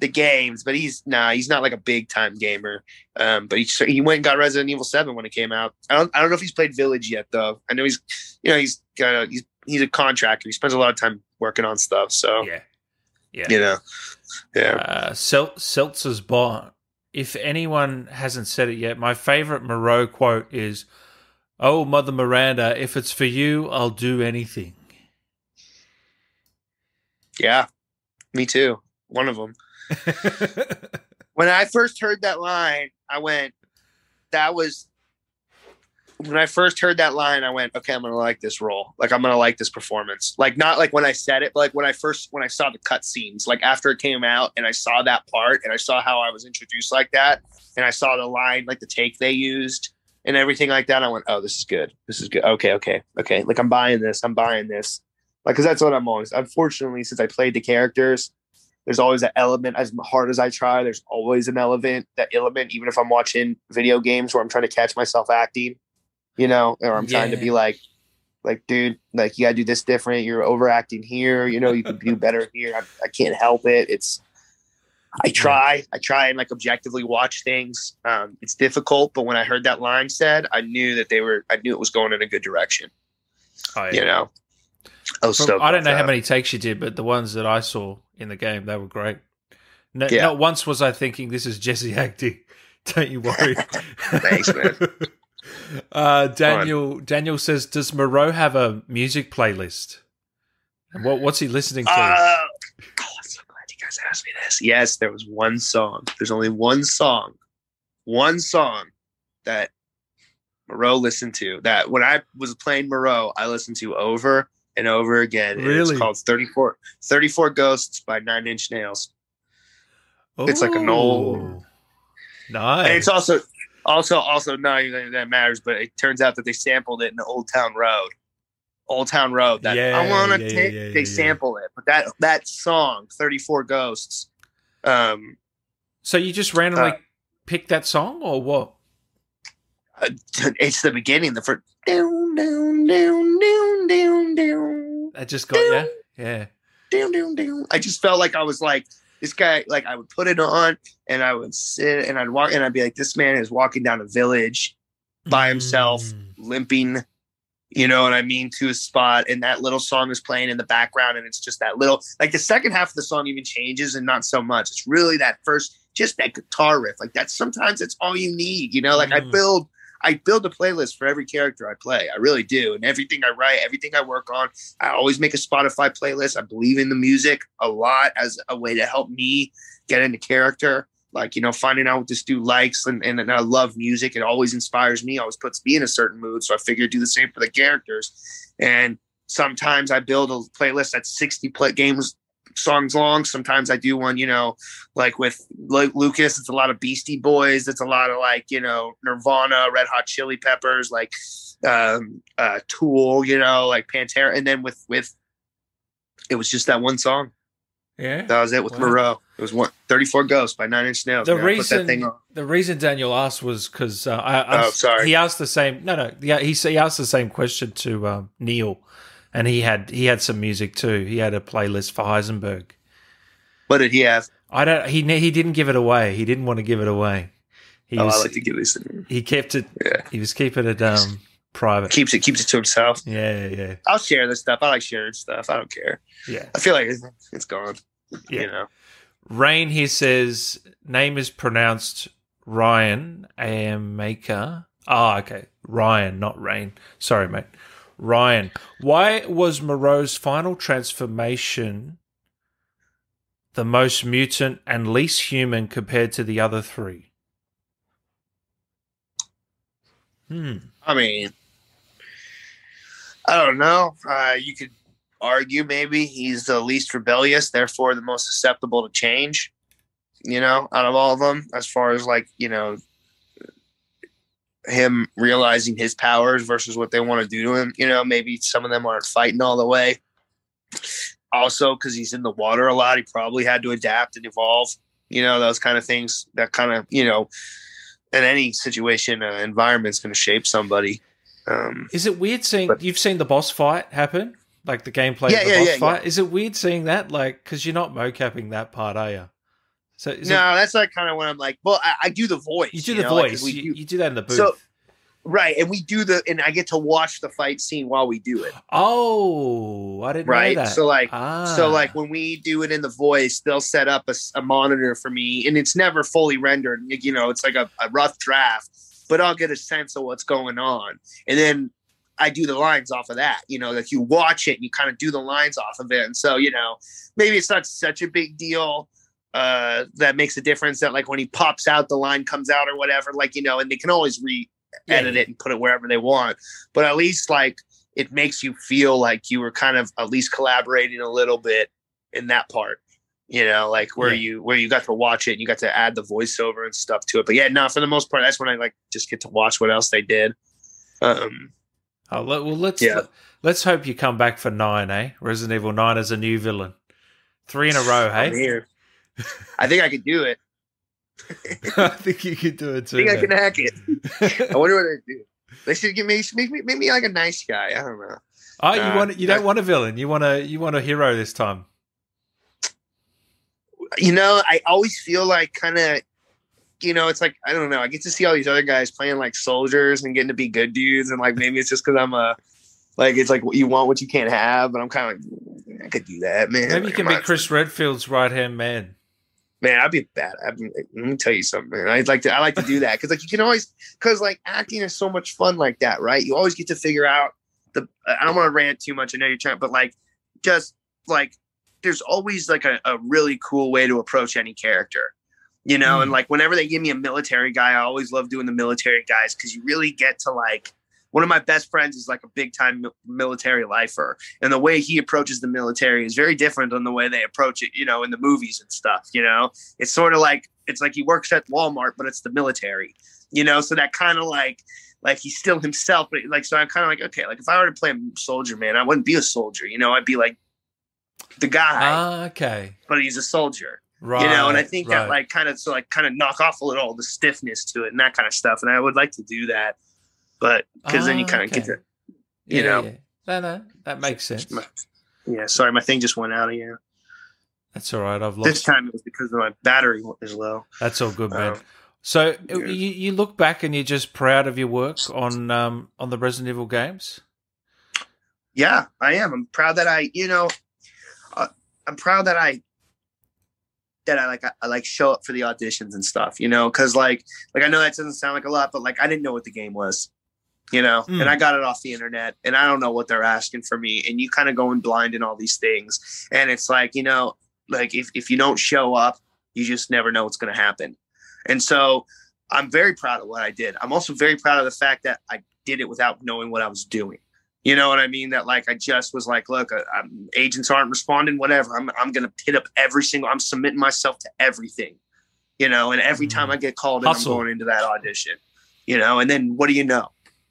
S1: the games, but he's nah. He's not like a big time gamer. Um, but he he went and got Resident Evil Seven when it came out. I don't I don't know if he's played Village yet though. I know he's you know he's got a, he's he's a contractor. He spends a lot of time working on stuff. So
S2: Yeah. Yeah.
S1: you know, yeah.
S2: Uh, Sel- Seltzer's bond. If anyone hasn't said it yet, my favorite Moreau quote is, "Oh, Mother Miranda, if it's for you, I'll do anything."
S1: Yeah, me too. One of them. When I first heard that line, I went, that was when I first heard that line, I went, okay, I'm gonna like this role. Like I'm gonna like this performance. Like not like when I said it, but like when I first when I saw the cut scenes, like after it came out and I saw that part and I saw how I was introduced like that, and I saw the line, like the take they used and everything like that, I went, Oh, this is good. This is good. Okay, okay, okay. Like I'm buying this, I'm buying this. Like, cause that's what I'm always unfortunately, since I played the characters, there's always that element as hard as I try, there's always an element, that element, even if I'm watching video games where I'm trying to catch myself acting, you know, or I'm trying to be like, like, dude, like you gotta do this different. You're overacting here. You know, you could do better here. I, I can't help it. It's I try, I try and like objectively watch things. Um, it's difficult, but when I heard that line said, I knew that they were. I knew it was going in a good direction.
S2: Oh,
S1: You know, I was
S2: From-
S1: stoked
S2: I don't know how many takes you did, but the ones that I saw in the game, they were great. No,
S1: Yeah.
S2: Not once was I thinking this is Jesse acting. Don't you worry.
S1: Thanks, man.
S2: Uh, Daniel Daniel says, "Does Moreau have a music playlist? And what what's he listening to?"
S1: Uh, oh, I'm so glad you guys asked me this. Yes, there was one song. There's only one song, one song that Moreau listened to. That when I was playing Moreau, I listened to over and over again. and
S2: Really?
S1: It's called 34, 34 Ghosts by Nine Inch Nails. it's like an old-
S2: Ooh. Nice.
S1: And it's also, also, also not even that matters, but it turns out that they sampled it in the Old Town Road. Old Town Road. That
S2: Yeah,
S1: I want to
S2: yeah,
S1: take.
S2: yeah,
S1: they sample it, but that that song, Thirty Four Ghosts. Um,
S2: so you just randomly
S1: uh,
S2: picked that song, or what?
S1: uh, it's the beginning. The first. Down, down, down, down, down, down,
S2: That just got you. Yeah.
S1: down, down, down. I just felt like I was like this guy. Like I would put it on, and I would sit, and I'd walk, and I'd be like, this man is walking down a village by himself.
S2: Mm.
S1: limping you know what i mean to a spot and that little song is playing in the background and it's just that little like the second half of the song even changes and not so much it's really that first just that guitar riff like that's sometimes it's all you need you know like i
S2: Mm.
S1: build i build a playlist for every character i play. I really do. And everything i write everything i work on i always make a spotify playlist. I believe in the music a lot as a way to help me get into character. Like you know finding out what this dude likes and, and, and i love music. It always inspires me always puts me in a certain mood. So i figure do the same for the characters. And sometimes i build a playlist that's 60 play games songs long sometimes i do one you know like with Lu- lucas it's a lot of beastie boys it's a lot of like you know nirvana red hot chili peppers like um uh tool you know like pantera and then with with it was just that one song
S2: Yeah.
S1: that was it with
S2: Wow.
S1: moreau it was one 34 ghosts by nine inch nails
S2: The
S1: man.
S2: Reason the reason Daniel asked was because uh, I, I
S1: Oh, sorry.
S2: he asked the same no no yeah he he asked the same question to um, Neil, and he had he had some music too. He had a playlist for Heisenberg.
S1: what did he have
S2: I don't he he didn't give it away. He didn't want to give it away. He
S1: oh
S2: was,
S1: i like to give this
S2: he kept it.
S1: Yeah.
S2: He was keeping it um private.
S1: keeps it keeps it to himself
S2: yeah yeah
S1: i'll share this stuff i like sharing stuff i don't care
S2: yeah
S1: i feel like it's, it's gone
S2: Yeah.
S1: you know
S2: Rain here says name is pronounced Ryan AM Maker. Ah, okay. Ryan, not Rain. Sorry, mate. Ryan. Why was Moreau's final transformation the most mutant and least human compared to the other three? Hmm.
S1: I mean, I don't know. Uh, you could argue maybe he's the least rebellious, therefore the most susceptible to change. You know, out of all of them, as far as like you know, him realizing his powers versus what they want to do to him. You know, maybe some of them aren't fighting all the way. Also, because he's in the water a lot, he probably had to adapt and evolve. You know, those kind of things that kind of you know in any situation, uh, environment's going to shape somebody. Um,
S2: Is it weird seeing
S1: But-
S2: you've seen the boss fight happen? Like the gameplay
S1: Yeah,
S2: of the
S1: yeah,
S2: boss
S1: yeah,
S2: fight? Is it weird seeing that? Like, because you're not mocapping that part, are you? So is
S1: no, that's not kind of when I'm like, well, I, I do the voice.
S2: you do the
S1: know, like,
S2: voice.
S1: we
S2: you,
S1: do-
S2: you do that in the booth.
S1: So- right, and we do the, and I get to watch the fight scene while we do it.
S2: oh, I didn't
S1: Right,
S2: know that.
S1: so like,
S2: ah.
S1: so like when we do it in the voice, they'll set up a monitor for me, and it's never fully rendered. You know, it's like a, a rough draft, but I'll get a sense of what's going on, and then I do the lines off of that. You know, like you watch it, and you kind of do the lines off of it, and so you know, maybe it's not such a big deal. Uh, that makes a difference. That like when he pops out, the line comes out or whatever. Like you know, and they can always re
S2: Yeah,
S1: edit it and put it wherever they want. But at least like it makes you feel like you were kind of at least collaborating a little bit in that part. You know, like where
S2: Yeah.
S1: you where you got to watch it and you got to add the voiceover and stuff to it. But yeah, no, for the most part, that's when I like just get to watch what else they did. Um
S2: Oh, let- well, let's
S1: Yeah.
S2: let's hope you come back for nine, eh? Resident Evil Nine as a new villain, three in a row, hey?
S1: I think I could do it.
S2: I think you could do it too.
S1: I think I can hack it. I wonder what they do. They should give me make me make me like a nice guy. I don't know.
S2: Oh, you
S1: Uh,
S2: want you don't
S1: I-
S2: want a villain. You want a you want a hero this time.
S1: you know, I always feel like kind of, you know, it's like I don't know. I get to see all these other guys playing like soldiers and getting to be good dudes, and like maybe it's just because I'm a, like it's like what you want what you can't have, but I'm kind of like I could do that, man.
S2: Maybe you can
S1: I'm
S2: be Chris Redfield's right hand man.
S1: Man, I'd be bad. I'd be, let me tell you something, man. I'd like to. I like to do that because like you can always because like acting is so much fun like that, right? You always get to figure out the. I don't want to rant too much. I know you're trying, but like just like there's always like a, a really cool way to approach any character, you know. And
S2: Mm.
S1: like whenever they give me a military guy, I always love doing the military guys because you really get to like. One of my best friends is like a big time military lifer, and the way he approaches the military is very different than the way they approach it, you know, in the movies and stuff. You know, it's sort of like it's like he works at Walmart, but it's the military, you know. So that kind of like like he's still himself, but like so I'm kind of like okay, like if I were to play a soldier, man, I wouldn't be a soldier, you know. I'd be like the guy,
S2: Ah, okay.
S1: but he's a soldier,
S2: Right.
S1: you know. And I think
S2: right.
S1: that like kind of so like kind of knock off a little the stiffness to it and that kind of stuff. And I would like to do that, but because then you
S2: Ah,
S1: kind of get
S2: okay.
S1: to you
S2: Yeah,
S1: know.
S2: yeah. No, no, that makes sense.
S1: My- yeah. Sorry, my thing just went out again.
S2: That's all right. I've lost.
S1: This time it was because of my battery is low.
S2: That's all good, man.
S1: Um,
S2: So
S1: yeah.
S2: you, you look back and you're just proud of your work on um, on the Resident Evil games.
S1: yeah i am i'm proud that i you know uh, i'm proud that i that i like I, I like show up for the auditions and stuff you know because like like i know that doesn't sound like a lot but like i didn't know what the game was you know
S2: Mm.
S1: and i got it off the internet and i don't know what they're asking for me and you kind of going blind in all these things and it's like you know like if, if you don't show up you just never know what's going to happen and so i'm very proud of what i did i'm also very proud of the fact that i did it without knowing what i was doing you know what I mean? That like I just was like, look, um, agents aren't responding. Whatever. I'm I'm gonna hit up every single. I'm submitting myself to everything. You know, and every time I get called in, I'm going into that audition. You know, and then what do you know?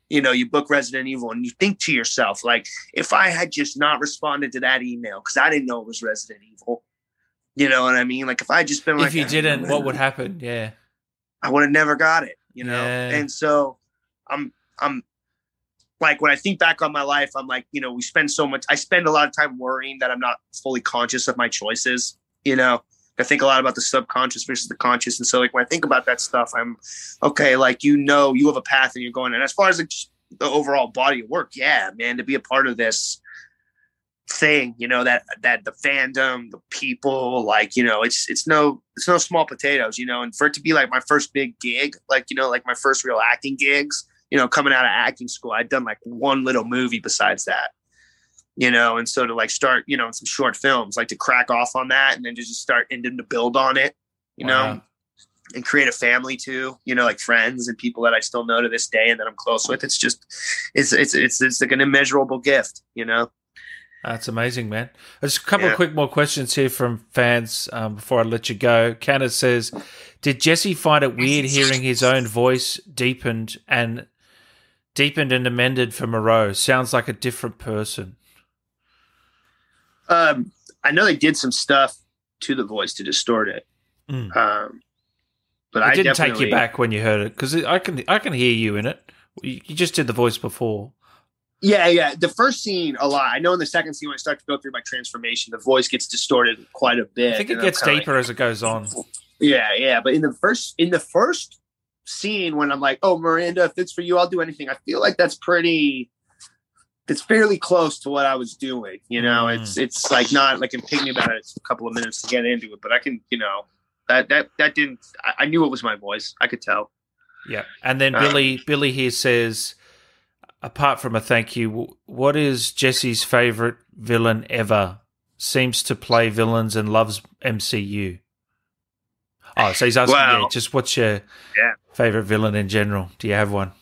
S1: You know, you book Resident Evil, and you think to yourself, like, if I had just not responded to that email because I didn't know it was Resident Evil. You know what I mean? Like if I just been like,
S2: if you didn't, what would happen? Yeah.
S1: I would have never got it, you know.
S2: Yeah.
S1: And so I'm I'm like when I think back on my life, I'm like, you know, we spend so much I spend a lot of time worrying that I'm not fully conscious of my choices, you know. I think a lot about the subconscious versus the conscious. And so like when I think about that stuff, I'm okay, like you know you have a path and you're going. And as far as like, the overall body of work, yeah, man, to be a part of this thing, you know, that that the fandom, the people, like, you know, it's it's no it's no small potatoes, you know, and for it to be like my first big gig, like, you know, like my first real acting gigs, you know, coming out of acting school, I'd done like one little movie besides that. You know, and so to like start, you know, some short films, like to crack off on that and then just start and then to build on it, you know, and create a family too, you know, like friends and people that I still know to this day and that I'm close with. It's just it's it's it's it's like an immeasurable gift, you know.
S2: That's amazing, man. There's a couple
S1: Yeah.
S2: of quick more questions here from fans um, before I let you go. Kenneth says, "Did Jesse find it weird hearing his own voice deepened and deepened and amended for Moreau? Sounds like a different person."
S1: Um, I know they did some stuff to the voice to distort it.
S2: Mm.
S1: Um, but
S2: It
S1: I
S2: didn't take you back when you heard it because I can I can hear you in it. You you just did the voice before.
S1: Yeah, yeah. The first scene, a lot. I know in the second scene, when I start to go through my transformation, the voice gets distorted quite a bit.
S2: I think it gets deeper as it goes on.
S1: Yeah, yeah. But in the first, in the first scene, when I'm like, "Oh, Miranda, if it's for you, I'll do anything," I feel like that's pretty. It's fairly close to what I was doing. You know,
S2: Mm.
S1: it's it's like not like it taking me about a couple of minutes to get into it, but I can, you know, that that that didn't. I, I knew it was my voice. I could tell.
S2: Yeah, and then
S1: Um,
S2: Billy Billy here says, apart from a thank you, what is Jesse's favorite villain ever? Seems to play villains and loves MCU. Oh, so he's asking, yeah, just what's your
S1: yeah.
S2: favorite villain in general? Do you have one?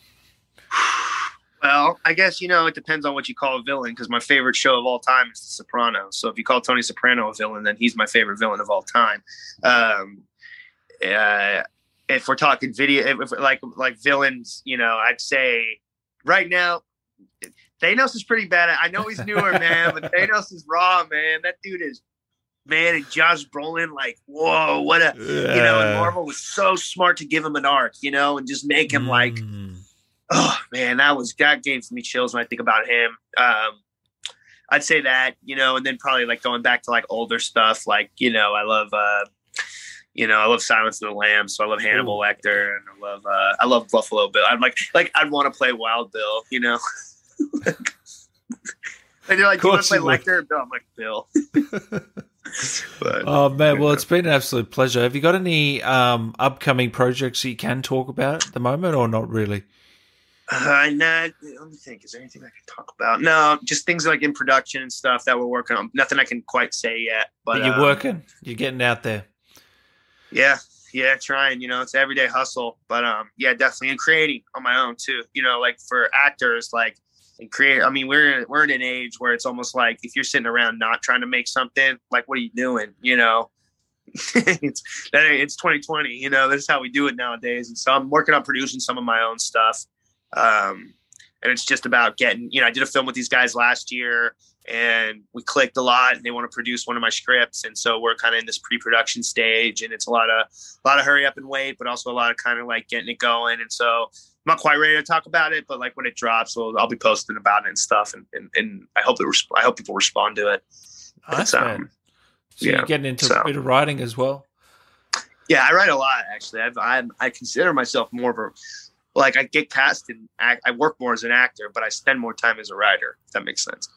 S1: Well, I guess you know it depends on what you call a villain. Because my favorite show of all time is The Sopranos. So if you call Tony Soprano a villain, then he's my favorite villain of all time. Um, uh, if we're talking video, if, if like like villains, you know, I'd say right now Thanos is pretty bad. I know he's newer, man, but Thanos is raw, man. That dude is man. And Josh Brolin, like, whoa, what a you know. And Marvel was so smart to give him an arc, you know, and just make him like
S2: Mm.
S1: Oh man, that was that gave me chills when I think about him. Um, I'd say that, you know, and then probably like going back to like older stuff, like, you know, I love, uh, you know, I love Silence of the Lambs, so I love Hannibal
S2: Ooh.
S1: Lecter, and I love, uh, I love Buffalo Bill. I'm like, like I'd want to play Wild Bill, you know. and you're like, do you want to play
S2: would.
S1: Lecter? Bill? I'm like Bill. but
S2: Oh man, well it's been an absolute pleasure. Have you got any um, upcoming projects that you can talk about at the moment, or not really?
S1: Uh, nah, let me think. Is there anything I can talk about? No, just things like in production and stuff that we're working on. Nothing I can quite say yet. But,
S2: But you're
S1: um,
S2: working, you're getting out there.
S1: Yeah, yeah, trying. You know, it's everyday hustle. But um, yeah, definitely, and creating on my own too. You know, like for actors, like and create. I mean, we're we're in an age where it's almost like if you're sitting around not trying to make something, like what are you doing? You know. it's that it's 2020 you know that's how we do it nowadays and so i'm working on producing some of my own stuff um and it's just about getting you know i did a film with these guys last year and we clicked a lot and they want to produce one of my scripts and so we're kind of in this pre-production stage and it's a lot of a lot of hurry up and wait but also a lot of kind of like getting it going and so i'm not quite ready to talk about it but like when it drops well, i'll be posting about it and stuff and and, and i hope it resp- i hope people respond to it It's, um.
S2: So
S1: yeah,
S2: you're getting into
S1: so-
S2: a bit of writing as well.
S1: Yeah, I write a lot actually. I've, I I consider myself more of a like I get cast and I work more as an actor, but I spend more time as a writer. If that makes sense.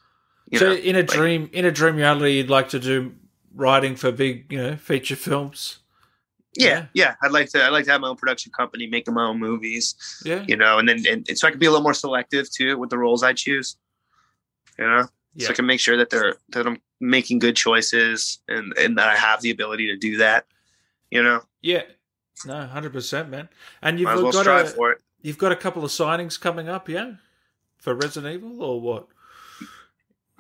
S1: You
S2: so
S1: know,
S2: in a
S1: like-
S2: dream, in a dream reality, you'd like to do writing for big, you know, feature films.
S1: yeah, yeah. I'd like to. I'd like to have my own production company, making my own movies.
S2: Yeah,
S1: You know, and then and, and so I can be a little more selective too with the roles I choose. You know,
S2: yeah.
S1: so I can make sure that they're that I'm making good choices and and that I have the ability to do that. You know,
S2: yeah. No, hundred percent, man. And you've
S1: might as well
S2: got
S1: strive
S2: a,
S1: for it.
S2: You've got a couple of signings coming up, yeah, for Resident Evil or what?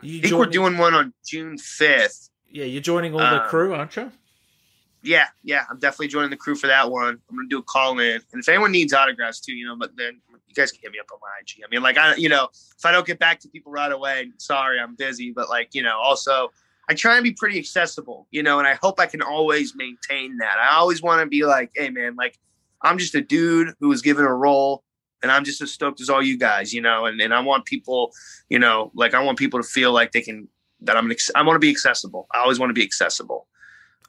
S2: You
S1: I think we're doing one on June fifth.
S2: Yeah, you're joining all the
S1: um,
S2: crew, aren't you?
S1: Yeah, yeah, I'm definitely joining the crew for that one. I'm gonna do a call in, and if anyone needs autographs too, you know, but then you guys can hit me up on my IG. I mean, like I, you know, if I don't get back to people right away, sorry, I'm busy. But like, you know, also I try and be pretty accessible, you know, and I hope I can always maintain that. I always want to be like, hey, man, like I'm just a dude who was given a role, and I'm just as stoked as all you guys, you know, and and I want people, you know, like I want people to feel like they can that I'm, ex- I want to be accessible. I always want to be accessible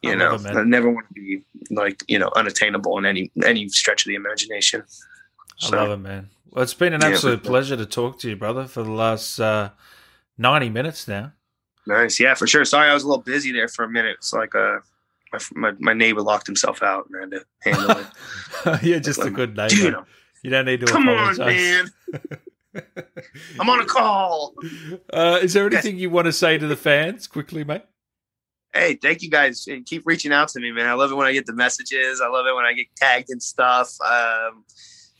S1: you
S2: I
S1: know
S2: it,
S1: i never want to be like you know unattainable in any any stretch of the imagination
S2: I love it, man. Well, it's been an
S1: Yeah,
S2: absolute
S1: for
S2: pleasure to talk to you, brother, for the last uh, ninety minutes now.
S1: nice yeah for sure sorry i was a little busy there for a minute it's like uh my, my, my neighbor locked himself out and i had to handle it.
S2: You're just a
S1: Like,
S2: good neighbor.
S1: dude
S2: You don't need to
S1: come on man. I'm on a call.
S2: Uh, is there anything you want to say to the fans quickly, mate?
S1: hey thank you guys. And keep reaching out to me man. I love it when i get the messages. I love it when i get tagged and stuff. Um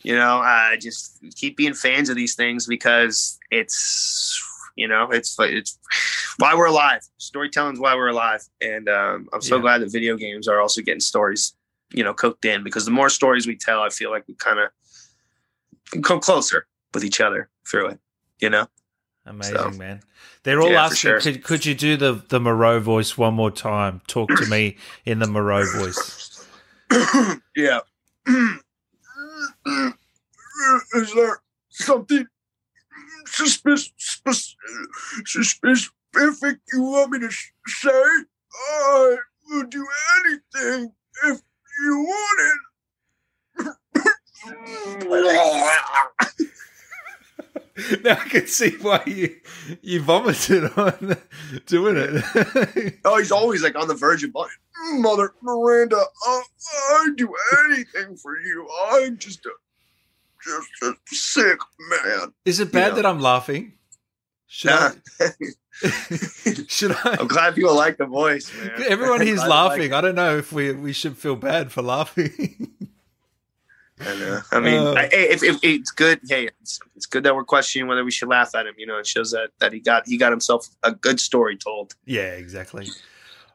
S1: you know uh just keep being fans of these things because it's you know it's it's why we're alive storytelling's why we're alive and um i'm so
S2: Yeah.
S1: glad that video games are also getting stories you know cooked in because the more stories we tell i feel like we kind of come closer with each other through it you know
S2: Amazing,
S1: So,
S2: man. They're all
S1: yeah,
S2: asking,
S1: sure.
S2: could, could you do the, the Moreau voice one more time? Talk to me in the Moreau voice.
S1: yeah. Is there something suspicious, you want me to say? I will do anything if you want it.
S2: now I can see why you you vomited on doing it.
S1: oh, he's always like on the verge of Mother Miranda, I, I do anything for you. I'm just a just a sick man.
S2: Is it bad
S1: Yeah.
S2: that I'm laughing? Should
S1: Nah.
S2: I? should I?
S1: I'm glad people like the voice, man.
S2: Everyone here's
S1: Glad they like
S2: laughing. I don't know if we we should feel bad for laughing.
S1: I know. I mean,
S2: Uh,
S1: I, if, if it's good, hey, it's, it's good that we're questioning whether we should laugh at him. You know, it shows that that he got he got himself a good story told.
S2: yeah, exactly.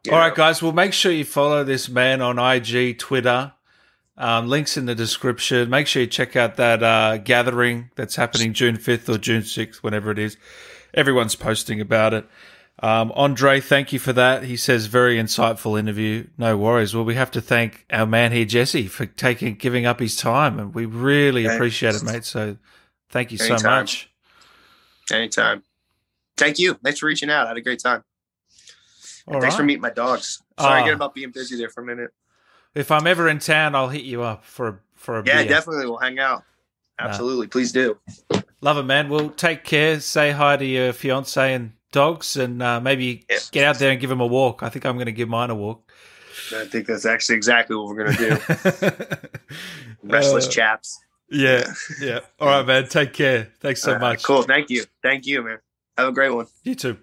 S1: you
S2: All right,
S1: know?
S2: guys. Well, make sure you follow this man on IG, Twitter. Um, links in the description. Make sure you check out that uh, gathering that's happening June 5th or June 6th, whenever it is. Everyone's posting about it. Um, Andre, thank you for that. He says very insightful interview. No worries. Well, we have to thank our man here, Jesse, for taking giving up his time, and we really
S1: Thanks.
S2: appreciate it, mate. So, thank you so much.
S1: Anytime. Thank you. Thanks for reaching out. I had a great time.
S2: All
S1: Thanks for meeting my dogs. Sorry
S2: Ah.
S1: again about being busy there for a minute.
S2: If I'm ever in town, I'll hit you up for a, for a
S1: Yeah,
S2: beer.
S1: definitely. We'll hang out.
S2: Nah.
S1: Absolutely. Please do.
S2: Love it, man. Well, take care. Say hi to your fiance and dogs, and uh, maybe
S1: Yeah.
S2: get out there and give them a walk. I think I'm going to give mine a walk.
S1: I think that's actually exactly what we're going to do. Restless
S2: Uh,
S1: chaps.
S2: Yeah, yeah. All right, man. Take care. Thanks so
S1: Uh,
S2: much.
S1: Cool. Thank you. Thank you, man. Have a great one.
S2: You too.